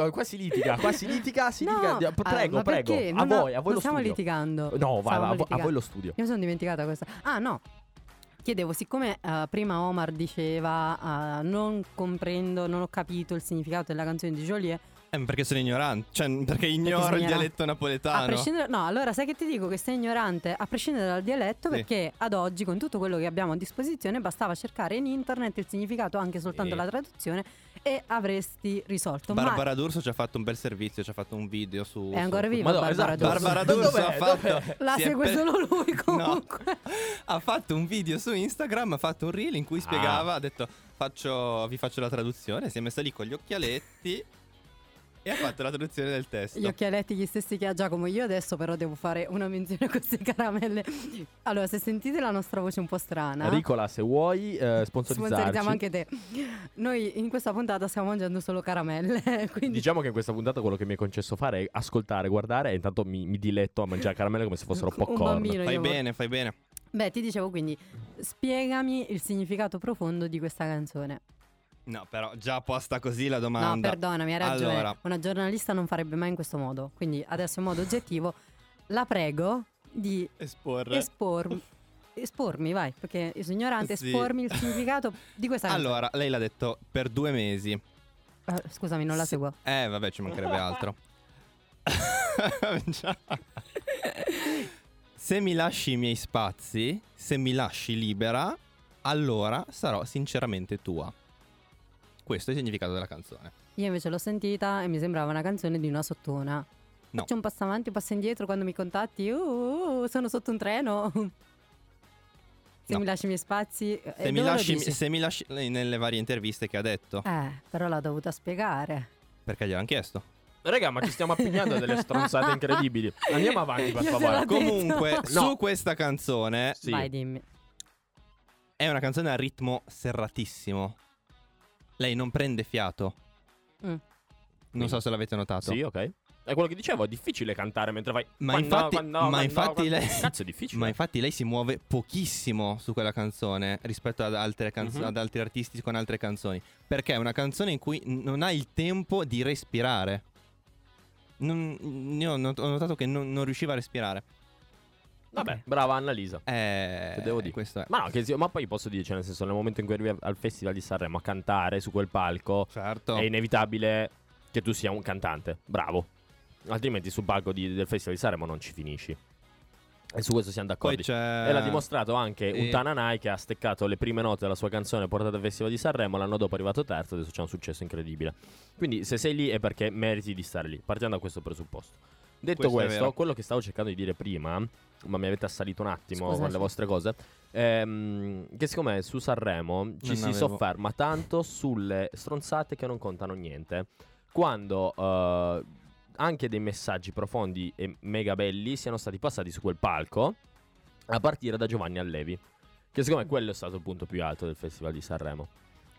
Prego, qua si litiga, qua si litiga, si No, litiga. Di- ah, Prego, ma prego. perché? A Non voi, a voi non lo stiamo studio. litigando. No, vai, a voi- a voi lo studio. Io mi sono dimenticata questa. Ah, no. Chiedevo, siccome eh, prima Omar diceva eh, non comprendo, non ho capito il significato della canzone di Joliet, Eh, perché sono ignorante, cioè perché ignoro sono il dialetto a napoletano. prescindere, no, allora sai che ti dico che sei ignorante a prescindere dal dialetto Sì. perché ad oggi con tutto quello che abbiamo a disposizione bastava cercare in internet il significato anche soltanto Sì. la traduzione e avresti risolto. Barbara D'Urso ci ha fatto un bel servizio, ci ha fatto un video su... Ma è ancora su- viva Ma no, Barbara esatto. D'Urso? Barbara D'Urso Dov'è? ha fatto... La segue per- solo lui No. comunque. ha fatto un video su Instagram, ha fatto un reel in cui spiegava, ha detto faccio, vi faccio la traduzione, si è messa lì con gli occhialetti e ha fatto la traduzione del testo. Gli occhialetti gli stessi che ha Giacomo. Io adesso però devo fare una menzione a queste caramelle. Allora, se sentite la nostra voce un po' strana, Ricola, se vuoi eh, sponsorizzarci. sponsorizziamo anche te. Noi in questa puntata stiamo mangiando solo caramelle, quindi Diciamo che in questa puntata quello che mi è concesso fare è ascoltare, guardare e intanto mi, mi diletto a mangiare caramelle come se fossero un popcorn. bambino Fai io- bene, fai bene. Beh, ti dicevo quindi, spiegami il significato profondo di questa canzone. No, però già posta così la domanda. No, perdonami, hai ragione. Allora. Una giornalista non farebbe mai in questo modo. Quindi adesso in modo oggettivo la prego di Esporre. espormi. Espormi, vai, perché io sono ignorante, Sì. espormi il significato di questa canzone. allora, lei l'ha detto per due mesi. Eh, scusami, non la Se- seguo. Eh, vabbè, ci mancherebbe altro. Se mi lasci i miei spazi, se mi lasci libera, allora sarò sinceramente tua. Questo è il significato della canzone. Io invece l'ho sentita e mi sembrava una canzone di una sottona. No. Faccio un passo avanti, un passo indietro quando mi contatti. Uh, sono sotto un treno. Se No. mi lasci i miei spazi. eh, Se mi, lasci, se mi lasci nelle varie interviste che ha detto, Eh, però l'ha dovuta spiegare. perché gliel'hanno chiesto. Raga, ma ci stiamo appigliando a delle stronzate incredibili. Andiamo avanti, per favore. Comunque, No. su questa canzone Sì. Vai, dimmi. è una canzone a ritmo serratissimo. Lei non prende fiato. Mm. Non so se l'avete notato. Sì, ok. È quello che dicevo, è difficile cantare mentre vai. Ma Quando- infatti- quando- ma quando- infatti lei- Cazzo, è difficile. Ma infatti lei si muove pochissimo su quella canzone rispetto ad, altre canzo- Mhm. ad altri artisti con altre canzoni. Perché è una canzone in cui non ha il tempo di respirare. Non- io ho notato che non, non riusciva a respirare. Vabbè, Ok. brava Annalisa. Eh, Che devo dire? Questo è. Ma no, che ma poi posso dire, cioè, nel senso, nel momento in cui arrivi al Festival di Sanremo a cantare su quel palco, Certo. è inevitabile che tu sia un cantante. Bravo. Altrimenti sul palco di- del Festival di Sanremo non ci finisci. E su questo siamo d'accordo. E l'ha dimostrato anche un Tananai che ha steccato le prime note della sua canzone portata al Festival di Sanremo. L'anno dopo è arrivato terzo, adesso c'è un successo incredibile. Quindi se sei lì è perché meriti di stare lì, partiamo da questo presupposto. Detto Questo questo, quello che stavo cercando di dire prima, ma mi avete assalito un attimo Scusa, con le vostre cose, ehm, che siccome su Sanremo ci Non si avevo. sofferma tanto sulle stronzate che non contano niente. Quando eh, anche dei messaggi profondi e mega belli siano stati passati su quel palco, a partire da Giovanni Allevi. Che secondo me quello è stato il punto più alto del Festival di Sanremo.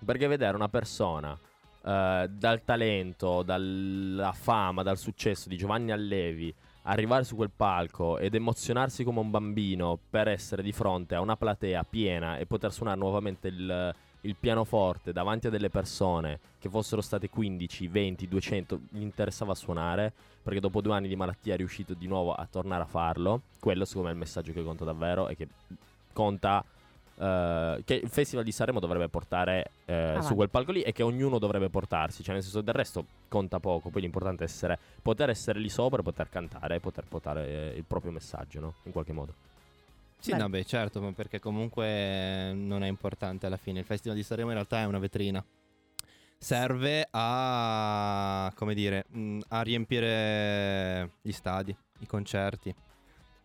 Perché vedere una persona eh, dal talento, dalla fama, dal successo di Giovanni Allevi arrivare su quel palco ed emozionarsi come un bambino per essere di fronte a una platea piena e poter suonare nuovamente il, il pianoforte davanti a delle persone che fossero state 15, 20, 200, gli interessava suonare perché dopo due anni di malattia è riuscito di nuovo a tornare a farlo. Quello secondo me è il messaggio che conta davvero e che conta eh, che il Festival di Sanremo dovrebbe portare eh, su quel palco lì e che ognuno dovrebbe portarsi, cioè nel senso del resto conta poco, poi l'importante è essere, poter essere lì sopra, poter cantare e poter portare eh, il proprio messaggio, no? In qualche modo. Sì, Beh. no, beh, certo, ma perché comunque non è importante alla fine. Il Festival di Sanremo in realtà è una vetrina. Serve a, come dire, mh, a riempire gli stadi, i concerti.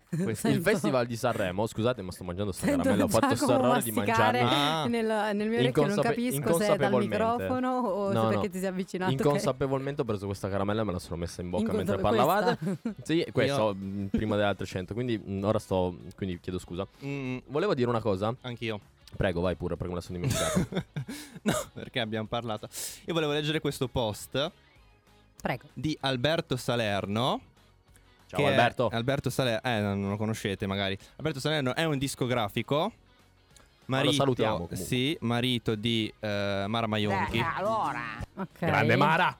Questo- Il festival di Sanremo, scusate, ma sto mangiando sta caramella. Ho fatto sto Giacomo errore di mangiarmi. Ah. nel, nel mio orecchio, non capisco se è dal microfono o No, se no. perché ti sei avvicinato. che- Inconsapevolmente ho preso questa caramella e me la sono messa in bocca Inconsape- mentre parlavate. questa. Sì, questo mh, prima delle altre 100. Quindi mh, ora sto. Quindi chiedo scusa. Mm, Volevo dire una cosa. anch'io. Prego, vai pure perché me la sono dimenticata. no, perché abbiamo parlato. Io volevo leggere questo post Prego. di Alberto Salerno. Ciao Alberto. Alberto Salerno, eh, non lo conoscete magari. Alberto Salerno è un discografico. Marito, salutiamo, comunque. Sì, marito di eh, Mara Maionchi. Ok. Grande Mara.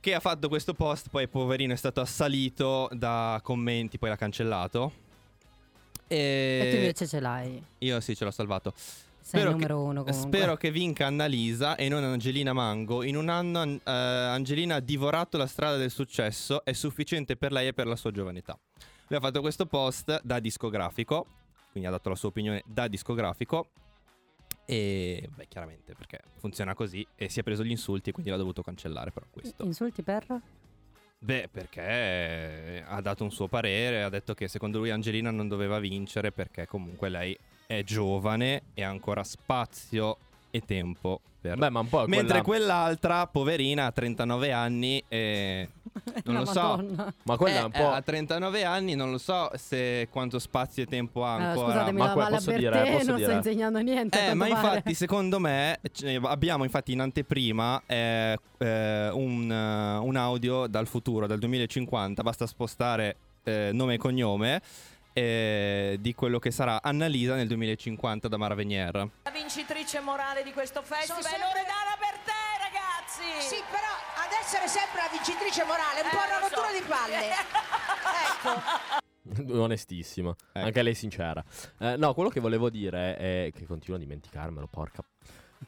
Che ha fatto questo post, poi poverino è stato assalito da commenti, poi l'ha cancellato. E, E tu invece ce l'hai. io sì, ce l'ho salvato. Sei Spero numero che- uno comunque. Spero che vinca Annalisa e non Angelina Mango. In un anno eh, Angelina ha divorato la strada del successo, è sufficiente per lei e per la sua giovane età. Lui ha fatto questo post da discografico, quindi ha dato la sua opinione da discografico. E beh, chiaramente perché funziona così e si è preso gli insulti, quindi l'ha dovuto cancellare. Però questo. Insulti per? Beh, perché ha dato un suo parere, ha detto che secondo lui Angelina non doveva vincere perché comunque lei è giovane e ha ancora spazio e tempo per... Beh, ma un po' Mentre quella... quell'altra, poverina, ha 39 anni e... Non La lo so. Madonna. Ma quella è un Eh, po'. a 39 anni non lo so se quanto spazio e tempo ha Allora, ancora. scusatemi, ma la Valle posso Bertè dire- posso non dire- sta insegnando niente. a Eh, quanto ma pare. infatti, secondo me, abbiamo infatti in anteprima eh, eh, un, eh, un audio dal futuro, dal 2050. Basta spostare eh, nome e cognome eh, di quello che sarà Annalisa nel 2050 da Mara Venier. La vincitrice morale di questo festival è sempre- Loredana per te, ragazzi! Sì, però ad essere sempre la vincitrice morale, un po' Eh, una lo rottura so. di palle. ecco. Onestissima. Ecco. Anche lei sincera. Eh, no, quello che volevo dire è che continuo a dimenticarmelo, porca.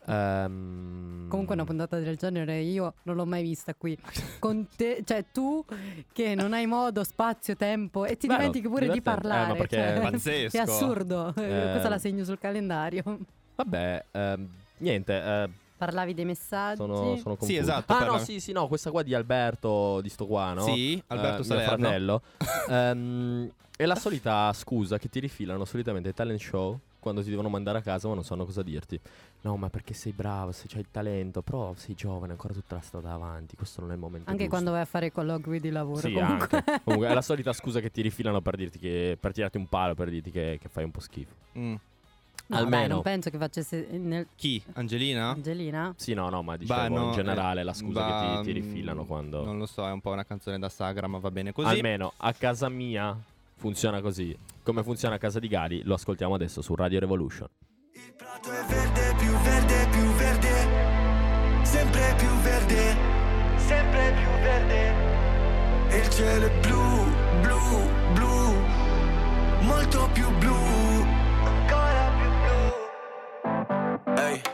Ehm, Comunque una puntata del genere io non l'ho mai vista qui. Con te, cioè tu che non hai modo, spazio, tempo e ti Bello, dimentichi pure di divertente. Eh, parlare. ma perché cioè, è pazzesco. È assurdo. Eh. Questa la segno sul calendario. Vabbè, ehm, niente. eh, Parlavi dei messaggi. sono, sono confuso. esatto, Ah, no, sì, sì, no, questa qua di Alberto, di sto qua, no? Sì, Alberto Eh, Salerno. fratello. Ehm, è la solita scusa che ti rifilano solitamente ai talent show quando ti devono mandare a casa ma non sanno cosa dirti. No, ma perché sei bravo, se c'hai il talento, però sei giovane, ancora tutta la strada avanti, questo non è il momento Anche giusto. quando vai a fare i colloqui di lavoro. Sì, comunque. anche. Comunque è la solita scusa che ti rifilano per dirti che per tirarti un palo, per dirti che, che fai un po' schifo. Mm. No, dai, Almeno. non penso che facesse nel... Chi? Angelina? Angelina? Sì, no, no, ma dicevo Bah, no, in generale eh, la scusa bah, che ti, ti mm, rifilano quando Non lo so, è un po' una canzone da sagra, ma va bene così. Almeno a casa mia funziona così. Come funziona a casa di Gali, lo ascoltiamo adesso su Radio Revolution. Il prato è verde, più verde, più verde. Sempre più verde, sempre più verde. Il cielo è blu, blu, blu. Molto più blu, ancora più blu. Ehi, fai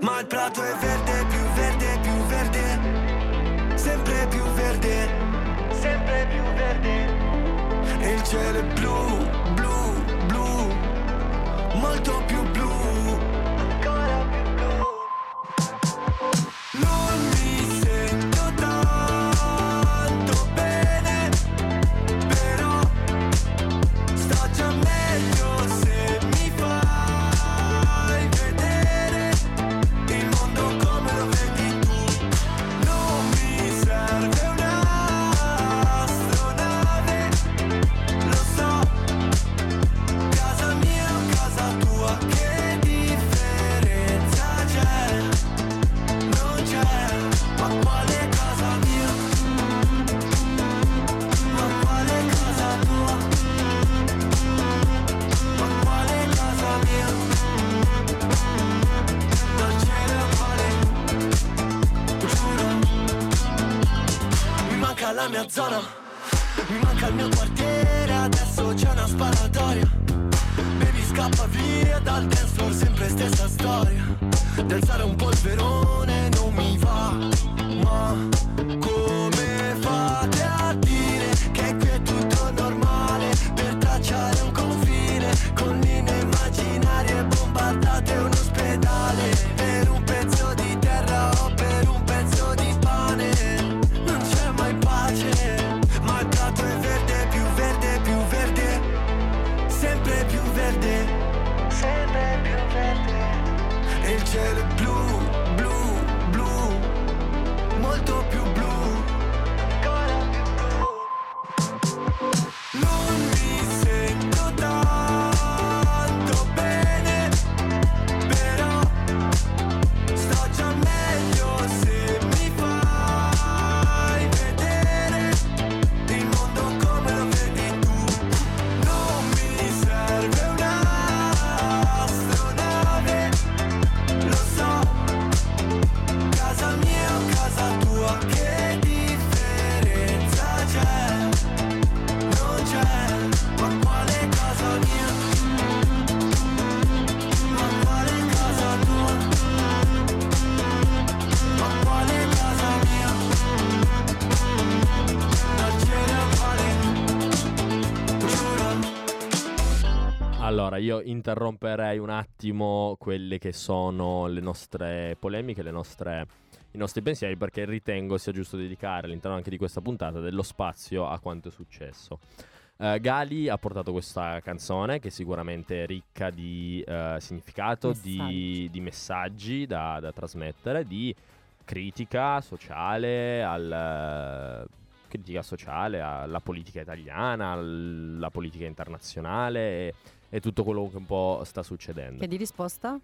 Ma il prato è verde, più verde, più verde. Sempre più verde, sempre più verde. E il cielo è blu, blu, blu. Molto più Allora, io interromperei un attimo quelle che sono le nostre polemiche, le nostre, i nostri pensieri, perché ritengo sia giusto dedicare all'interno anche di questa puntata dello spazio a quanto è successo. Eh, Gali ha portato questa canzone che sicuramente è ricca di eh, significato, Di, Messaggi. di messaggi da, da trasmettere, di critica sociale al, critica sociale alla politica italiana, alla politica internazionale e, e tutto quello che un po' sta succedendo. Che di risposta?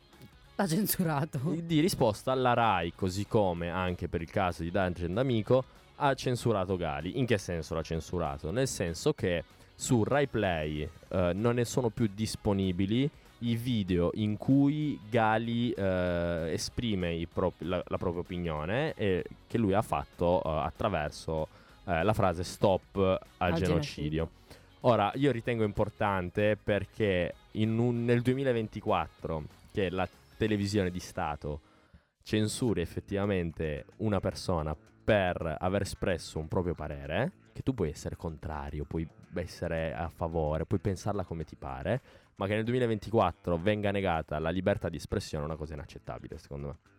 L'ha censurato. Di risposta la RAI, così come anche per il caso di Dungeon D'Amico, ha censurato Gali. In che senso l'ha censurato? Nel senso che su Rai Play eh, non ne sono più disponibili i video in cui Gali eh, esprime prop- la, la propria opinione e che lui ha fatto eh, attraverso eh, la frase stop al, Al genocidio. genocidio. Ora, io ritengo importante perché un- nel 2024, che la televisione di Stato censuri effettivamente una persona per aver espresso un proprio parere, che tu puoi essere contrario, puoi essere a favore, puoi pensarla come ti pare, ma che nel 2024 venga negata la libertà di espressione è una cosa inaccettabile, secondo me.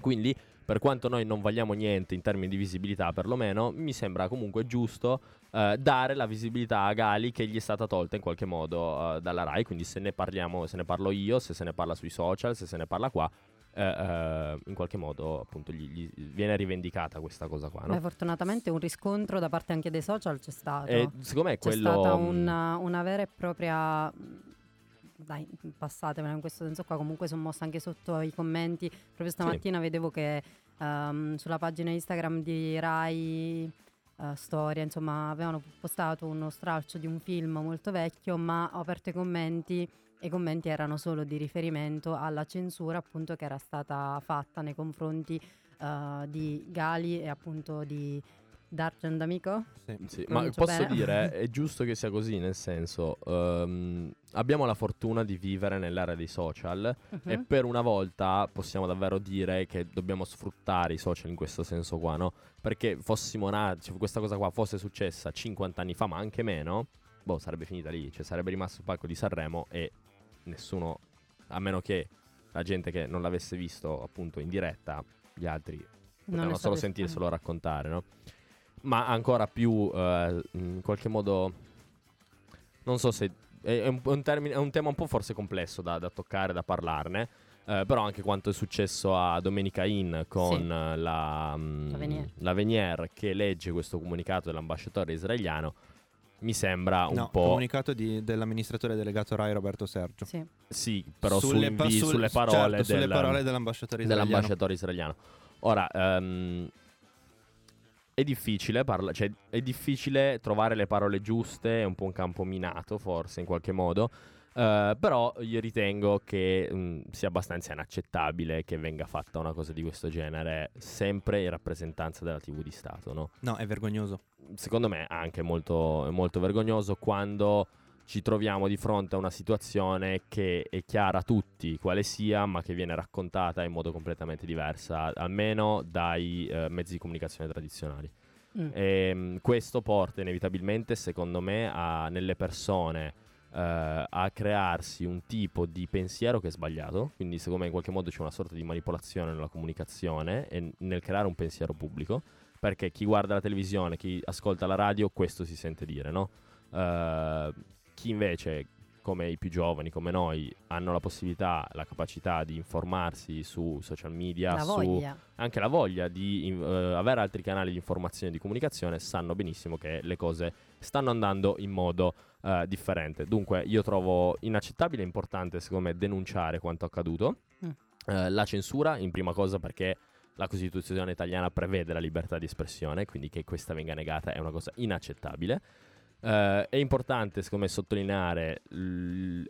Quindi, per quanto noi non vagliamo niente in termini di visibilità, perlomeno, mi sembra comunque giusto eh, dare la visibilità a Gali che gli è stata tolta in qualche modo eh, dalla Rai. Quindi, se ne parliamo, se ne parlo io, se se ne parla sui social, se se ne parla qua, eh, eh, in qualche modo appunto gli, gli viene rivendicata questa cosa qua. No? Beh, fortunatamente un riscontro da parte anche dei social c'è stato. E secondo me C'è quello. stata mh, una, una vera e propria. Dai, passatemela in questo senso qua. Comunque sono mossa anche sotto i commenti. Proprio stamattina vedevo che ehm, sulla pagina Instagram di Rai eh, Storia, insomma, avevano postato uno stralcio di un film molto vecchio, ma ho aperto i commenti e i commenti erano solo di riferimento alla censura appunto che era stata fatta nei confronti eh, di Gali e appunto di Dargen D'Amico. Sì. Sì, ma posso bene? dire, è giusto che sia così, nel senso, ehm, abbiamo la fortuna di vivere nell'era dei social e Mhm. per una volta possiamo davvero dire che dobbiamo sfruttare i social in questo senso qua, no? Perché fossimo nati, cioè, questa cosa qua fosse successa 50 anni fa, ma anche meno, boh, sarebbe finita lì, cioè sarebbe rimasto il palco di Sanremo e nessuno, a meno che la gente che non l'avesse visto appunto in diretta, gli altri Non potevano solo sapesse- sentirselo raccontare, no? Ma ancora più, eh, in qualche modo, non so se è, un, è un termine- è un tema un po' forse complesso da, da toccare, da parlarne. eh, però anche quanto è successo a Domenica In con Sì. la, mm, La Venier. la Venier che legge questo comunicato dell'ambasciatore israeliano mi sembra un No, po'... comunicato di- dell'amministratore delegato Rai Roberto Sergio. Sì. Sì, però Sulle su pa- invi- sul- sulle parole, certo, sulle del- parole dell'ambasciatore israeliano. dell'ambasciatore israeliano. Ora, ehm, è difficile, parla- cioè, è difficile trovare le parole giuste, è un po' un campo minato forse in qualche modo, eh, però io ritengo che mh, sia abbastanza inaccettabile che venga fatta una cosa di questo genere sempre in rappresentanza della TV di Stato, no? No, è vergognoso. secondo me anche molto, è molto vergognoso quando ci troviamo di fronte a una situazione che è chiara a tutti quale sia, ma che viene raccontata in modo completamente diverso, almeno dai eh, mezzi di comunicazione tradizionali. Mm. E, mh, questo porta inevitabilmente, secondo me, a, nelle persone eh, a crearsi un tipo di pensiero che è sbagliato. Quindi, secondo me, in qualche modo c'è una sorta di manipolazione nella comunicazione e nel creare un pensiero pubblico. Perché chi guarda la televisione, chi ascolta la radio, questo si sente dire, no? Eh, chi invece, come i più giovani, come noi, hanno la possibilità, la capacità di informarsi su social media, La su anche la voglia di eh, avere altri canali di informazione e di comunicazione, sanno benissimo che le cose stanno andando in modo eh, differente. Dunque, io trovo inaccettabile e importante, secondo me, denunciare quanto accaduto. Mm. Eh, la censura, in prima cosa, perché la Costituzione italiana prevede la libertà di espressione, quindi che questa venga negata è una cosa inaccettabile. Eh, è importante, secondo me, sottolineare l-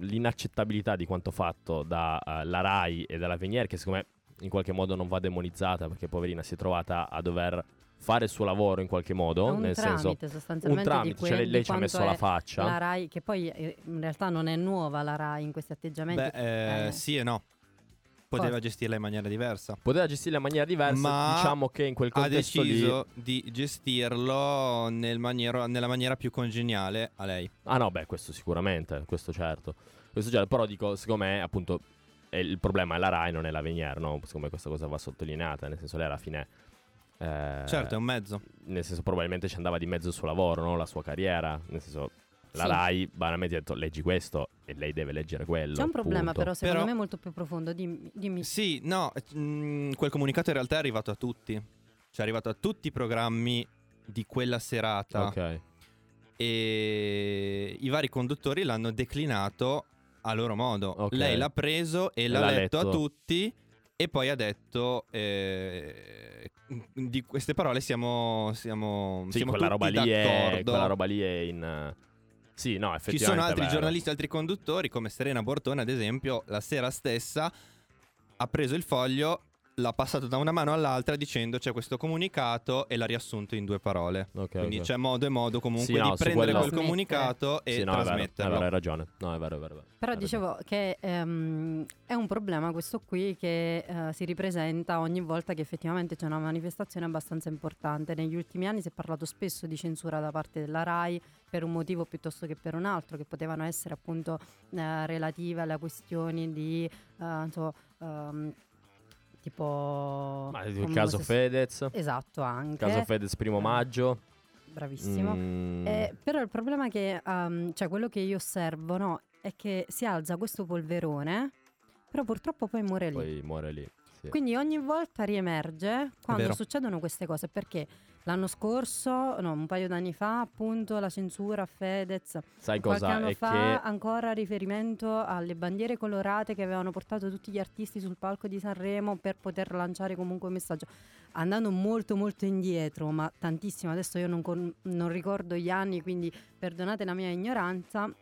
l'inaccettabilità di quanto fatto dalla RAI e dalla Venier, che secondo me in qualche modo non va demonizzata perché poverina si è trovata a dover fare il suo lavoro in qualche modo, un nel senso tramite un sostanzialmente tramite, di cioè que- lei, di lei ci ha messo la faccia. La RAI, che poi eh, in realtà non è nuova la RAI in questi atteggiamenti. Beh, eh, Eh. sì e no. Poteva Cosa? gestirla in maniera diversa. Poteva gestirla in maniera diversa, Ma diciamo che in quel Ha contesto lì deciso di gestirlo nel maniero- nella maniera più congeniale a lei. Ah no, beh, questo sicuramente, questo certo. Questo certo, però dico, secondo me, appunto, il problema è la Rai, non è la Venier, no? Secondo me questa cosa va sottolineata, nel senso lei alla fine... eh, Certo, è un mezzo. Nel senso, probabilmente ci andava di mezzo il suo lavoro, no? La sua carriera. Nel senso, la Sì. Rai banalmente ha detto leggi questo e lei deve leggere quello. C'è un problema punto. però secondo Però- me molto più profondo, dimmi. dimmi. Sì, no, mm, quel comunicato in realtà è arrivato a tutti. Cioè è arrivato a tutti i programmi di quella serata. Ok. E i vari conduttori l'hanno declinato a loro modo. Ok. Lei l'ha preso e l'ha, l'ha letto, a letto. tutti e poi ha detto eh, di queste parole siamo, siamo, Sì, siamo quella tutti roba, lì è, d'accordo. quella roba lì è in... Sì, no, Ci effettivamente sono è altri giornalisti, altri conduttori, come Serena Bortone, ad esempio, la sera stessa ha preso il foglio, l'ha passato da una mano all'altra dicendo c'è questo comunicato e l'ha riassunto in due parole. Ok, Quindi ok. c'è modo e modo comunque Sì, no, di prendere quel comunicato e Sì, no, è vero, è trasmetterlo. vero, hai ragione. No, è vero, è vero. è vero. Però Hai dicevo che ehm, è un problema questo qui che eh, si ripresenta ogni volta che effettivamente c'è una manifestazione abbastanza importante. Negli ultimi anni si è parlato spesso di censura da parte della RAI per un motivo piuttosto che per un altro, che potevano essere appunto eh, relative alle questioni di eh, non so, ehm, tipo... Ma il caso se- Fedez, Esatto, anche. caso Fedez primo Eh, maggio. Bravissimo. Mm, Eh, però il problema è che, um, cioè quello che io osservo, no, è che si alza questo polverone, però purtroppo poi muore lì. poi muore lì. sì. Quindi ogni volta riemerge quando succedono queste cose, perché l'anno scorso, no, un paio d'anni fa, appunto, la censura a Fedez, Sai qualche cosa? anno È fa che ancora riferimento alle bandiere colorate che avevano portato tutti gli artisti sul palco di Sanremo per poter lanciare comunque un messaggio. Andando molto molto indietro, ma tantissimo, adesso io non, con- non ricordo gli anni, quindi perdonate la mia ignoranza.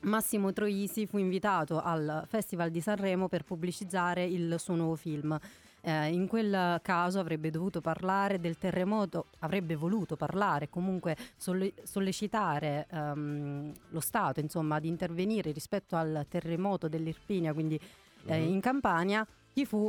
Massimo Troisi fu invitato al Festival di Sanremo per pubblicizzare il suo nuovo film. Eh, in quel caso avrebbe dovuto parlare del terremoto, avrebbe voluto parlare, comunque solle- sollecitare ehm, lo Stato insomma, ad intervenire rispetto al terremoto dell'Irpinia, quindi eh, Mhm. in Campania, gli fu,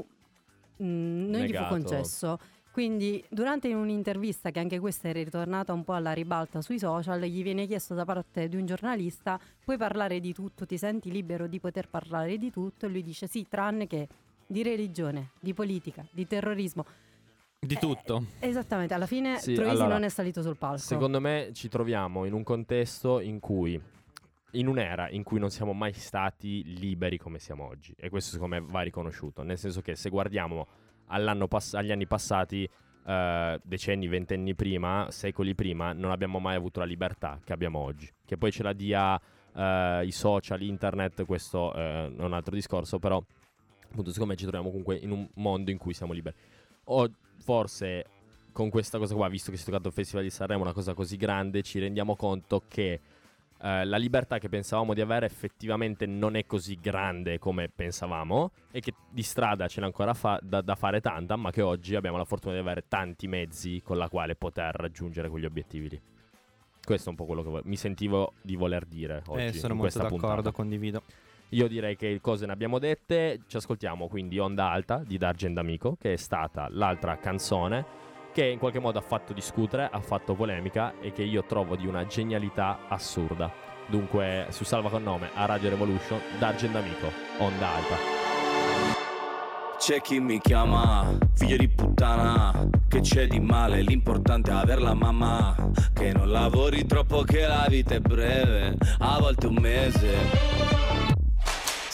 mh, non gli fu Negato. concesso. Quindi durante un'intervista che anche questa è ritornata un po' alla ribalta sui social, gli viene chiesto da parte di un giornalista, puoi parlare di tutto, ti senti libero di poter parlare di tutto? E lui dice sì, tranne che di religione, di politica, di terrorismo. Di Eh, tutto. Esattamente, alla fine Sì, Troisi allora, non è salito sul palco. Secondo me ci troviamo in un contesto in cui, in un'era in cui non siamo mai stati liberi come siamo oggi. E questo secondo me va riconosciuto. Nel senso che se guardiamo all'anno pass- agli anni passati, eh, decenni, ventenni prima, secoli prima, non abbiamo mai avuto la libertà che abbiamo oggi. Che poi ce la dia eh, i social, internet, questo eh, è un altro discorso, però appunto secondo me ci troviamo comunque in un mondo in cui siamo liberi. O forse con questa cosa qua, visto che si è toccato il Festival di Sanremo, una cosa così grande, ci rendiamo conto che eh, la libertà che pensavamo di avere effettivamente non è così grande come pensavamo e che di strada ce n'è ancora fa- da, da fare tanta, ma che oggi abbiamo la fortuna di avere tanti mezzi con la quale poter raggiungere quegli obiettivi lì. Questo è un po' quello che vo- mi sentivo di voler dire oggi. Eh, sono molto d'accordo, puntata. condivido. Io direi che cose ne abbiamo dette. Ci ascoltiamo quindi Onda Alta di Dargen D'Amico, che è stata l'altra canzone che in qualche modo ha fatto discutere, ha fatto polemica e che io trovo di una genialità assurda. Dunque, su Salva con nome a Radio Revolution, Dargen D'Amico, Onda Alta. C'è chi mi chiama figlio di puttana Che c'è di male, l'importante è aver la mamma Che non lavori troppo, che la vita è breve A volte un mese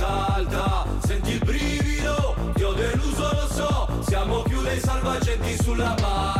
salta. Senti il brivido, ti ho deluso, lo so. Siamo più dei salvagenti sulla barca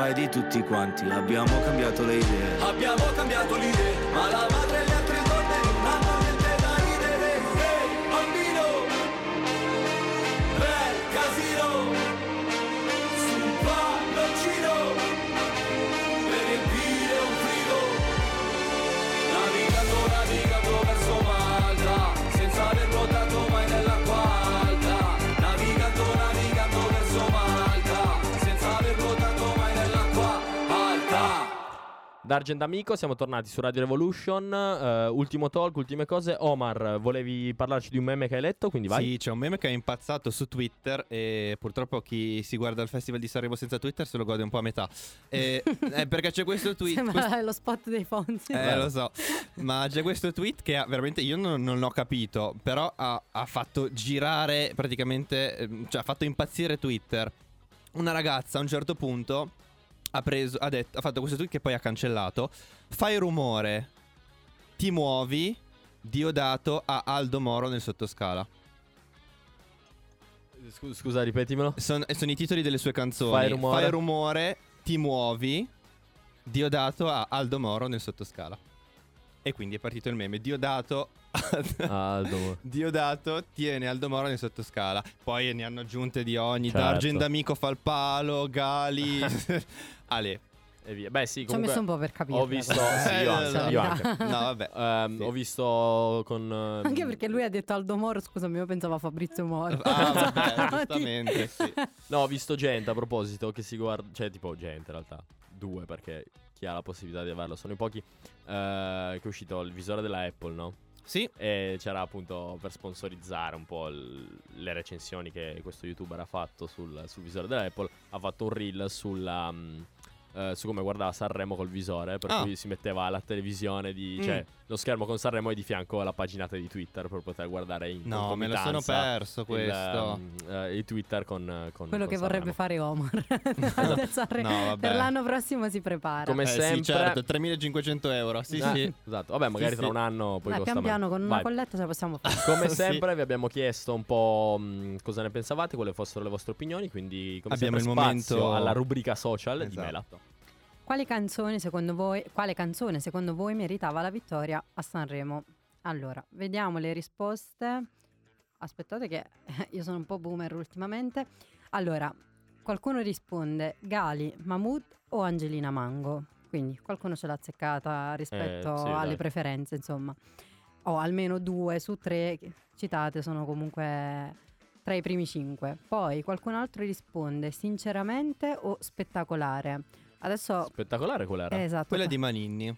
colpa di tutti quanti. Abbiamo cambiato le idee. Abbiamo cambiato le idee, ma la madre D'Argent Amico, siamo tornati su Radio Revolution. eh, ultimo talk, ultime cose. Omar, volevi parlarci di un meme che hai letto? Quindi vai. Sì, c'è un meme che è impazzato su Twitter e purtroppo chi si guarda il Festival di Sanremo senza Twitter se lo gode un po' a metà. E- eh, perché c'è questo tweet... Sembra questo- lo spot dei Fonzi. Eh, lo so, ma c'è questo tweet che ha, veramente io non, non l'ho capito, però ha, ha fatto girare praticamente, ehm, cioè ha fatto impazzire Twitter. Una ragazza a un certo punto ha, preso, ha, detto, ha fatto questo tweet che poi ha cancellato. Fai rumore, ti muovi, Diodato a Aldo Moro nel sottoscala. Scu- Scusa, ripetimelo. Sono, sono i titoli delle sue canzoni. Fai rumore. Fai rumore, ti muovi, Diodato a Aldo Moro nel sottoscala. E quindi è partito il meme. Diodato. Aldo. Diodato tiene Aldo Moro nel sottoscala. Poi ne hanno aggiunte di ogni. Certo. Dargen d'amico fa il palo. Gali. Ale. E via. Beh, sì, Ci ho messo un po' per capire. Ho visto. sì, io Eh, anche. no, Io anche. No, vabbè. Ehm, Sì. Ho visto con. ehm, Anche perché lui ha detto Aldo Moro, scusami, io pensavo a Fabrizio Moro. Ah, vabbè, giustamente, sì. No, ho visto gente a proposito che si guarda. Cioè, tipo, gente in realtà. Due, perché chi ha la possibilità di averlo sono i pochi. eh, che è uscito il visore della Apple, no? Sì, E c'era appunto per sponsorizzare un po' il- le recensioni che questo youtuber ha fatto sul, sul visore dell'Apple. Ha fatto un reel sulla. mm, eh, su come guardava Sanremo col visore, per Ah. cui si metteva la televisione di. Mm. cioè lo schermo con Sanremo e di fianco la paginata di Twitter per poter guardare in no, me lo sono perso il, questo. mm, eh, il Twitter con, con Quello con che vorrebbe Sanremo. fare Omar. No, per l'anno prossimo si prepara. Come Eh sempre. sì, certo, 3500 euro. Sì, Ah, sì. Esatto, vabbè, magari Sì, tra sì. un anno poi Dai, pian piano con una colletta ce la possiamo fare. Come Sì. sempre vi abbiamo chiesto un po' mh, cosa ne pensavate, quali fossero le vostre opinioni, quindi come Abbiamo sempre il spazio momento- alla rubrica social di Esatto. Mela. Quali canzoni secondo voi, quale canzone secondo voi meritava la vittoria a Sanremo? Allora, vediamo le risposte. Aspettate che io sono un po' boomer ultimamente. Allora, qualcuno risponde Gali, Mahmood o Angelina Mango. Quindi qualcuno ce l'ha azzeccata rispetto Eh, sì, alle dai. preferenze, insomma. O almeno due su tre citate sono comunque tra i primi cinque. Poi qualcun altro risponde sinceramente o spettacolare. Adesso Spettacolare qual era? esatto. Quella di Maninni.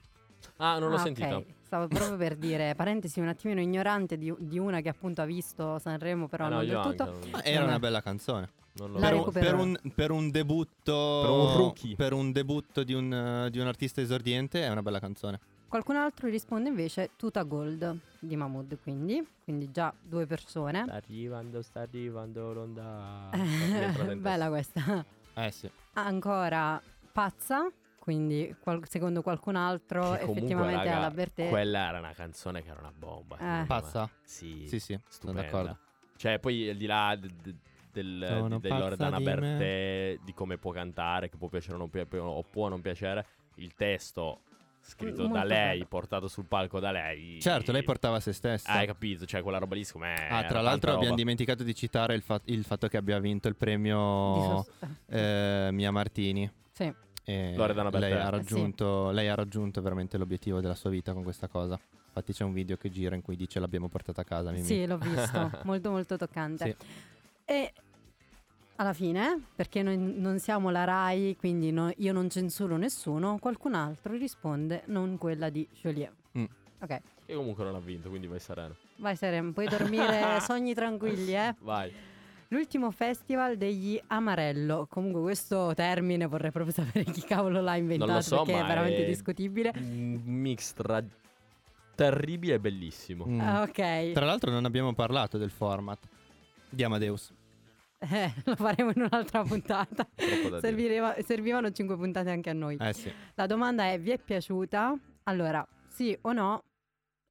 Ah, non l'ho Ah, sentita. Stavo proprio per dire, parentesi un attimino ignorante di, di una che appunto ha visto Sanremo, però Ah, no, non del tutto. anche, non, Ma era una bella canzone. non l'ho La Per un, per, un, per un debutto Per un rookie. per un debutto di un, eh, di un artista esordiente è una bella canzone. Qualcun altro risponde invece Tuta Gold di Mahmood, quindi, quindi già due persone. Sta arrivando, sta arrivando l'onda. Bella questa. Eh sì. Ancora Pazza, quindi qual- secondo qualcun altro Che comunque, effettivamente raga, alla Bertè. Quella era una canzone che era una bomba. Eh. secondo me. Pazza? Sì, Sì, sì, sono stupenda. d'accordo. Cioè, poi al di là d- d- del, Sono di, pazza di me. Bertè, di come può cantare, che può piacere o, non pi- o può non piacere, il testo scritto Molto da lei, bello. portato sul palco da lei. Certo, lei portava se stessa. Ah, hai capito, cioè quella roba lì secondo me Ah, era tra tanta l'altro abbiamo dimenticato di citare il, fa- il fatto che abbia vinto il di premio sost- eh, Mia Martini. Sì. E Loredana lei, ha Eh, raggiunto, lei ha raggiunto veramente l'obiettivo della sua vita con questa cosa. Infatti c'è un video che gira in cui dice l'abbiamo portata a casa. Mimì. Sì, l'ho visto, molto molto toccante. Sì. E alla fine, perché noi non siamo la RAI, quindi no- io non censuro nessuno, qualcun altro risponde non quella di Joliet. Mm. Ok, Che comunque non ha vinto, quindi vai sereno. vai Serem, puoi dormire sogni tranquilli, eh? Vai. L'ultimo festival degli Amarello. Comunque questo termine vorrei proprio sapere chi cavolo l'ha inventato so, perché è veramente è- discutibile. Un mix tra terribile e bellissimo. Mm. Ah, ok, Tra l'altro non abbiamo parlato del format di Amadeus. Eh, lo faremo in un'altra puntata. Serviva- servivano cinque puntate anche a noi. Eh sì. La domanda è: vi è piaciuta? Allora, sì o no?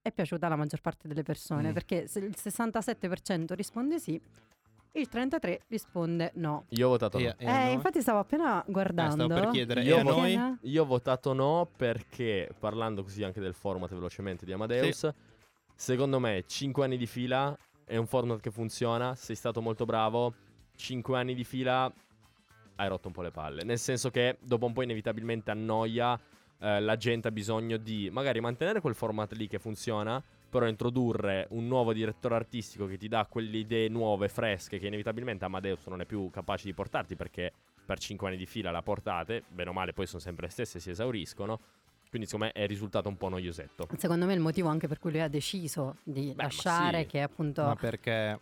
È piaciuta alla maggior parte delle persone Mm. perché se il 67% risponde sì, il 33% risponde no. Io ho votato no. E- e eh, noi? infatti stavo appena guardando. Eh, stavo per chiedere, Io e vo- noi? Io ho votato no perché, parlando così anche del format velocemente di Amadeus, secondo me 5 anni di fila è un format che funziona, sei stato molto bravo, 5 anni di fila hai rotto un po' le palle, nel senso che dopo un po' inevitabilmente annoia, eh, la gente ha bisogno di magari mantenere quel format lì che funziona, però introdurre un nuovo direttore artistico che ti dà quelle idee nuove, fresche, che inevitabilmente Amadeus non è più capace di portarti perché per 5 anni di fila la portate, bene o male poi sono sempre le stesse, si esauriscono. Quindi secondo me è risultato un po' noiosetto. Secondo me il motivo anche per cui lui ha deciso di Beh, lasciare, sì. che appunto. Ma perché...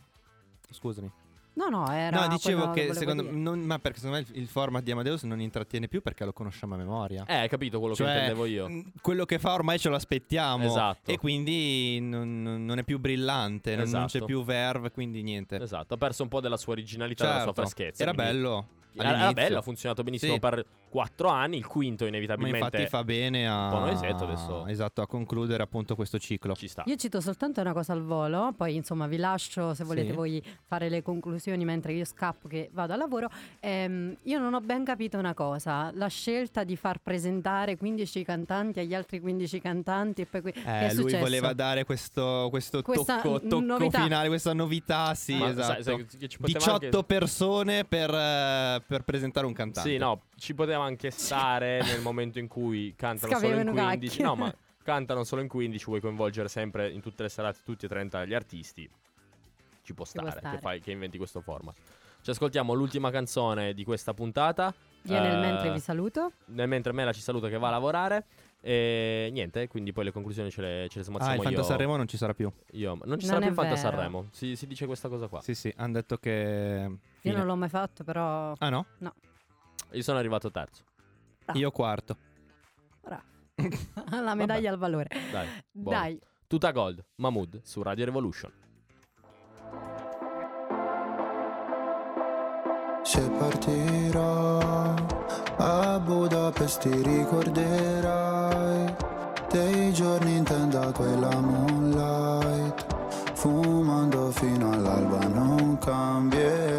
Scusami. No, no, era. no, dicevo che secondo me... non- ma perché secondo me il, il format di Amadeus non intrattiene più perché lo conosciamo a memoria. Eh, hai capito quello Cioè, che intendevo io. mh, Quello che fa ormai ce lo aspettiamo. Esatto. E quindi non, non- è più brillante, non- non c'è Esatto. più verve, quindi niente. Esatto, ha perso un po' della sua originalità, della sua Certo, freschezza. Era quindi- bello. Era, era all'inizio. bello, ha funzionato benissimo Sì. per 4 anni. Il quinto, Ma inevitabilmente, infatti fa bene a... Esatto, a concludere appunto questo ciclo. ci sta. Io cito soltanto una cosa al volo, poi insomma vi lascio se volete Sì. voi fare le conclusioni mentre io scappo che vado al lavoro. Ehm, io non ho ben capito una cosa, la scelta di far presentare 15 cantanti agli altri 15 cantanti e poi è Eh, lui successo? voleva dare questo, questo Questa tocco, tocco novità. finale, questa novità, sì, Ma esatto. sai- sai che ci poteva 18 anche- persone per, eh, per presentare un cantante. Sì, no, ci poteva anche stare nel momento in cui cantano solo in Scavevano 15. gacchi. No, ma cantano solo in 15, vuoi coinvolgere sempre in tutte le serate tutti e 30 gli artisti. Ci può può stare, stare. Che, fai, che inventi questo format. Ci ascoltiamo l'ultima canzone di questa puntata. Io nel Eh, mentre vi saluto. Nel mentre Mela ci saluta che va a lavorare. E niente, quindi poi le conclusioni ce le, ce le Ah, smazziamo il Fanta io. Sanremo non ci sarà più. io. Non ci Non sarà più il Fanta vero. Sanremo. Si, si dice questa cosa qua. Sì, sì, hanno detto che... Io non l'ho mai fatto, però. Ah no? Io sono arrivato terzo. Ah. Io quarto. La medaglia al valore. Dai. buono. Dai. Tuta Gold, Mahmood su Radio Revolution. Se partirò a Budapest ti ricorderai dei giorni in tenda quella moonlight fumando fino all'alba non cambierai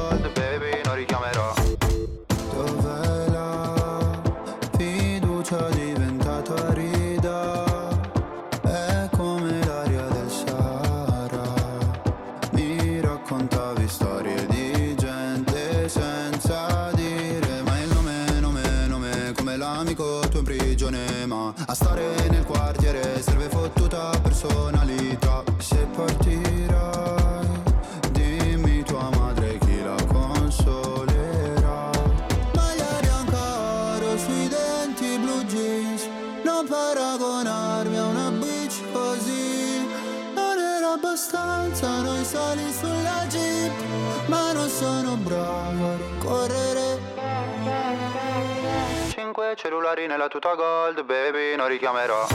tuta gold, baby, non richiamerò.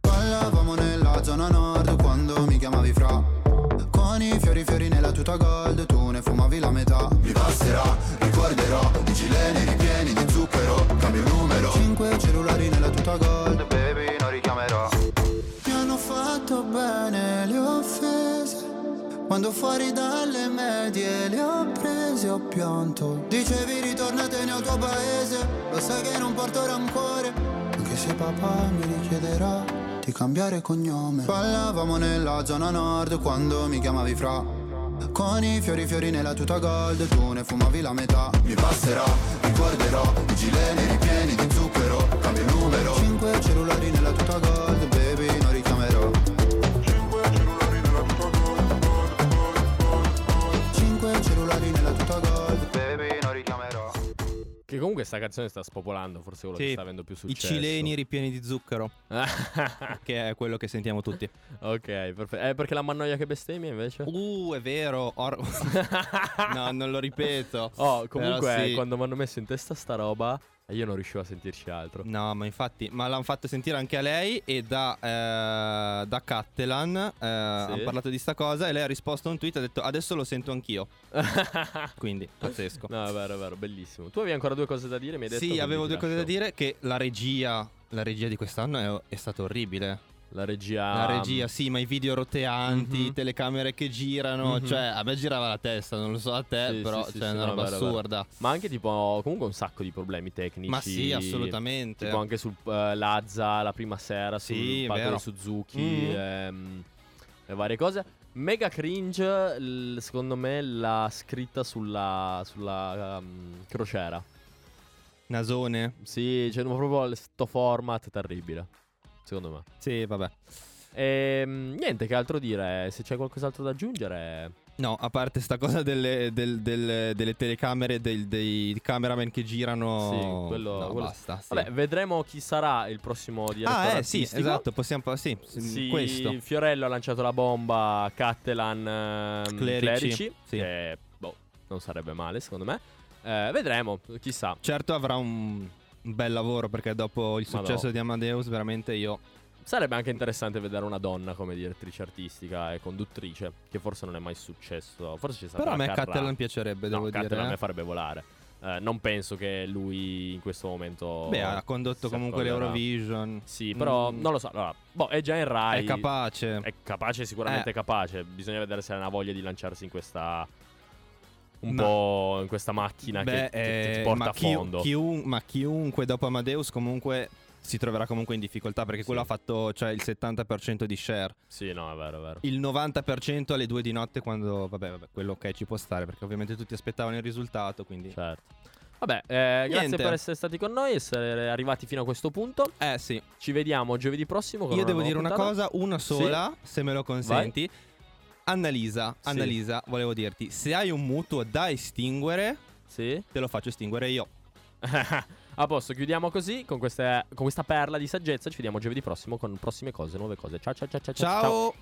Parlavamo nella zona nord quando mi chiamavi fra. Con i fiori fiori nella tuta gold, tu ne fumavi la metà. Mi passerà, ricorderò, i gileni ripieni di zucchero Cambio numero. Cinque cellulari nella tuta gold, baby, non richiamerò. Mi hanno fatto bene le offese. Quando fuori dalle medie le ho prese ho pianto. Dicevi ritornatene al tuo paese. Lo sai che non porto rancore Se papà mi richiederà di cambiare cognome. Ballavamo nella zona nord quando mi chiamavi fra. Con i fiori fiori nella tuta gold Tu ne fumavi la metà. Mi passerà, ricorderò I gileni ripieni di zucchero Cambio il numero. Cinque cellulari nella tuta gold comunque sta canzone sta spopolando, forse quello che Sì, sta avendo più I successo. cileni ripieni di zucchero, che è quello che sentiamo tutti. ok, perfetto. Eh, perché la mannoia che bestemmia invece? Uh, è vero. or- no, non lo ripeto. Oh, comunque sì. quando mi hanno messo in testa sta roba, io non riuscivo a sentirci altro. No, ma infatti, ma l'hanno fatto sentire anche a lei e da, eh, da Cattelan eh, hanno parlato di sta cosa e lei ha risposto a un tweet e ha detto adesso lo sento anch'io. Quindi, pazzesco. No, è vero, è vero, bellissimo. Tu avevi ancora due cose da dire, mi hai detto? Sì, avevo due cose da lascio. dire che la regia, la regia di quest'anno è, è stata orribile. La regia... La regia, sì, ma i video roteanti, Mhm. telecamere che girano, Mhm. cioè a me girava la testa, non lo so a te, Sì, però sì, sì, cioè, è sì, una no, roba vero. assurda. Ma anche tipo, comunque un sacco di problemi tecnici. Ma sì, assolutamente. Tipo anche sul eh, Lazza la prima sera, sul Sì, palco vero. di Suzuki, Mhm. ehm, le varie cose. Mega cringe, l- secondo me, la scritta sulla, sulla ehm, crociera. Nasone. Sì, c'è proprio sto format terribile, secondo me. Sì, vabbè. Ehm, niente, che altro dire? Se c'è qualcos'altro da aggiungere... No, a parte sta cosa delle, del- del- delle telecamere, del- dei cameraman che girano. Sì, quello, no, quello- basta. sì. Vabbè, vedremo chi sarà il prossimo direttore ah, eh, sì, esatto. Possiamo. sì, Sì, questo. Fiorello ha lanciato la bomba, Cattelan, ehm, Clerici, Clerici, sì. che boh, non sarebbe male secondo me. Eh, vedremo, chissà. Certo avrà un, un bel lavoro perché dopo il successo no. di Amadeus, veramente io Sarebbe anche interessante vedere una donna come direttrice artistica e conduttrice, che forse non è mai successo. Forse c'è stata Però a una me Carrà. Catalan piacerebbe, No, devo dire. Catalan eh. me farebbe volare. Eh, non penso che lui in questo momento. Beh, ha condotto comunque accorgerà. l'Eurovision. Sì, però Mm. non lo so. Allora, boh, è già in Rai. È capace. È capace, sicuramente Eh. capace. Bisogna vedere se ha voglia di lanciarsi in questa. Un Ma- po' in questa macchina Beh, che, che- che ti eh, porta a fondo. chiun- ma chiunque dopo Amadeus comunque si troverà comunque in difficoltà perché Sì. quello ha fatto cioè, il 70% di share. Sì, no, è vero, è vero. Il 90% alle 2 di notte quando... Vabbè, vabbè, quello ok ci può stare perché ovviamente tutti aspettavano il risultato, quindi... Certo. Vabbè, eh, grazie per essere stati con noi, essere arrivati fino a questo punto. Eh sì, Ci vediamo giovedì prossimo. Io una devo dire una puntata. cosa, una sola, se me lo consenti. Annalisa, Sì. Annalisa, volevo dirti, se hai un mutuo da estinguere, Sì. te lo faccio estinguere io. a posto, chiudiamo così con, queste- con questa perla di saggezza. Ci vediamo giovedì prossimo con prossime cose, nuove cose. Ciao ciao ciao ciao. Ciao!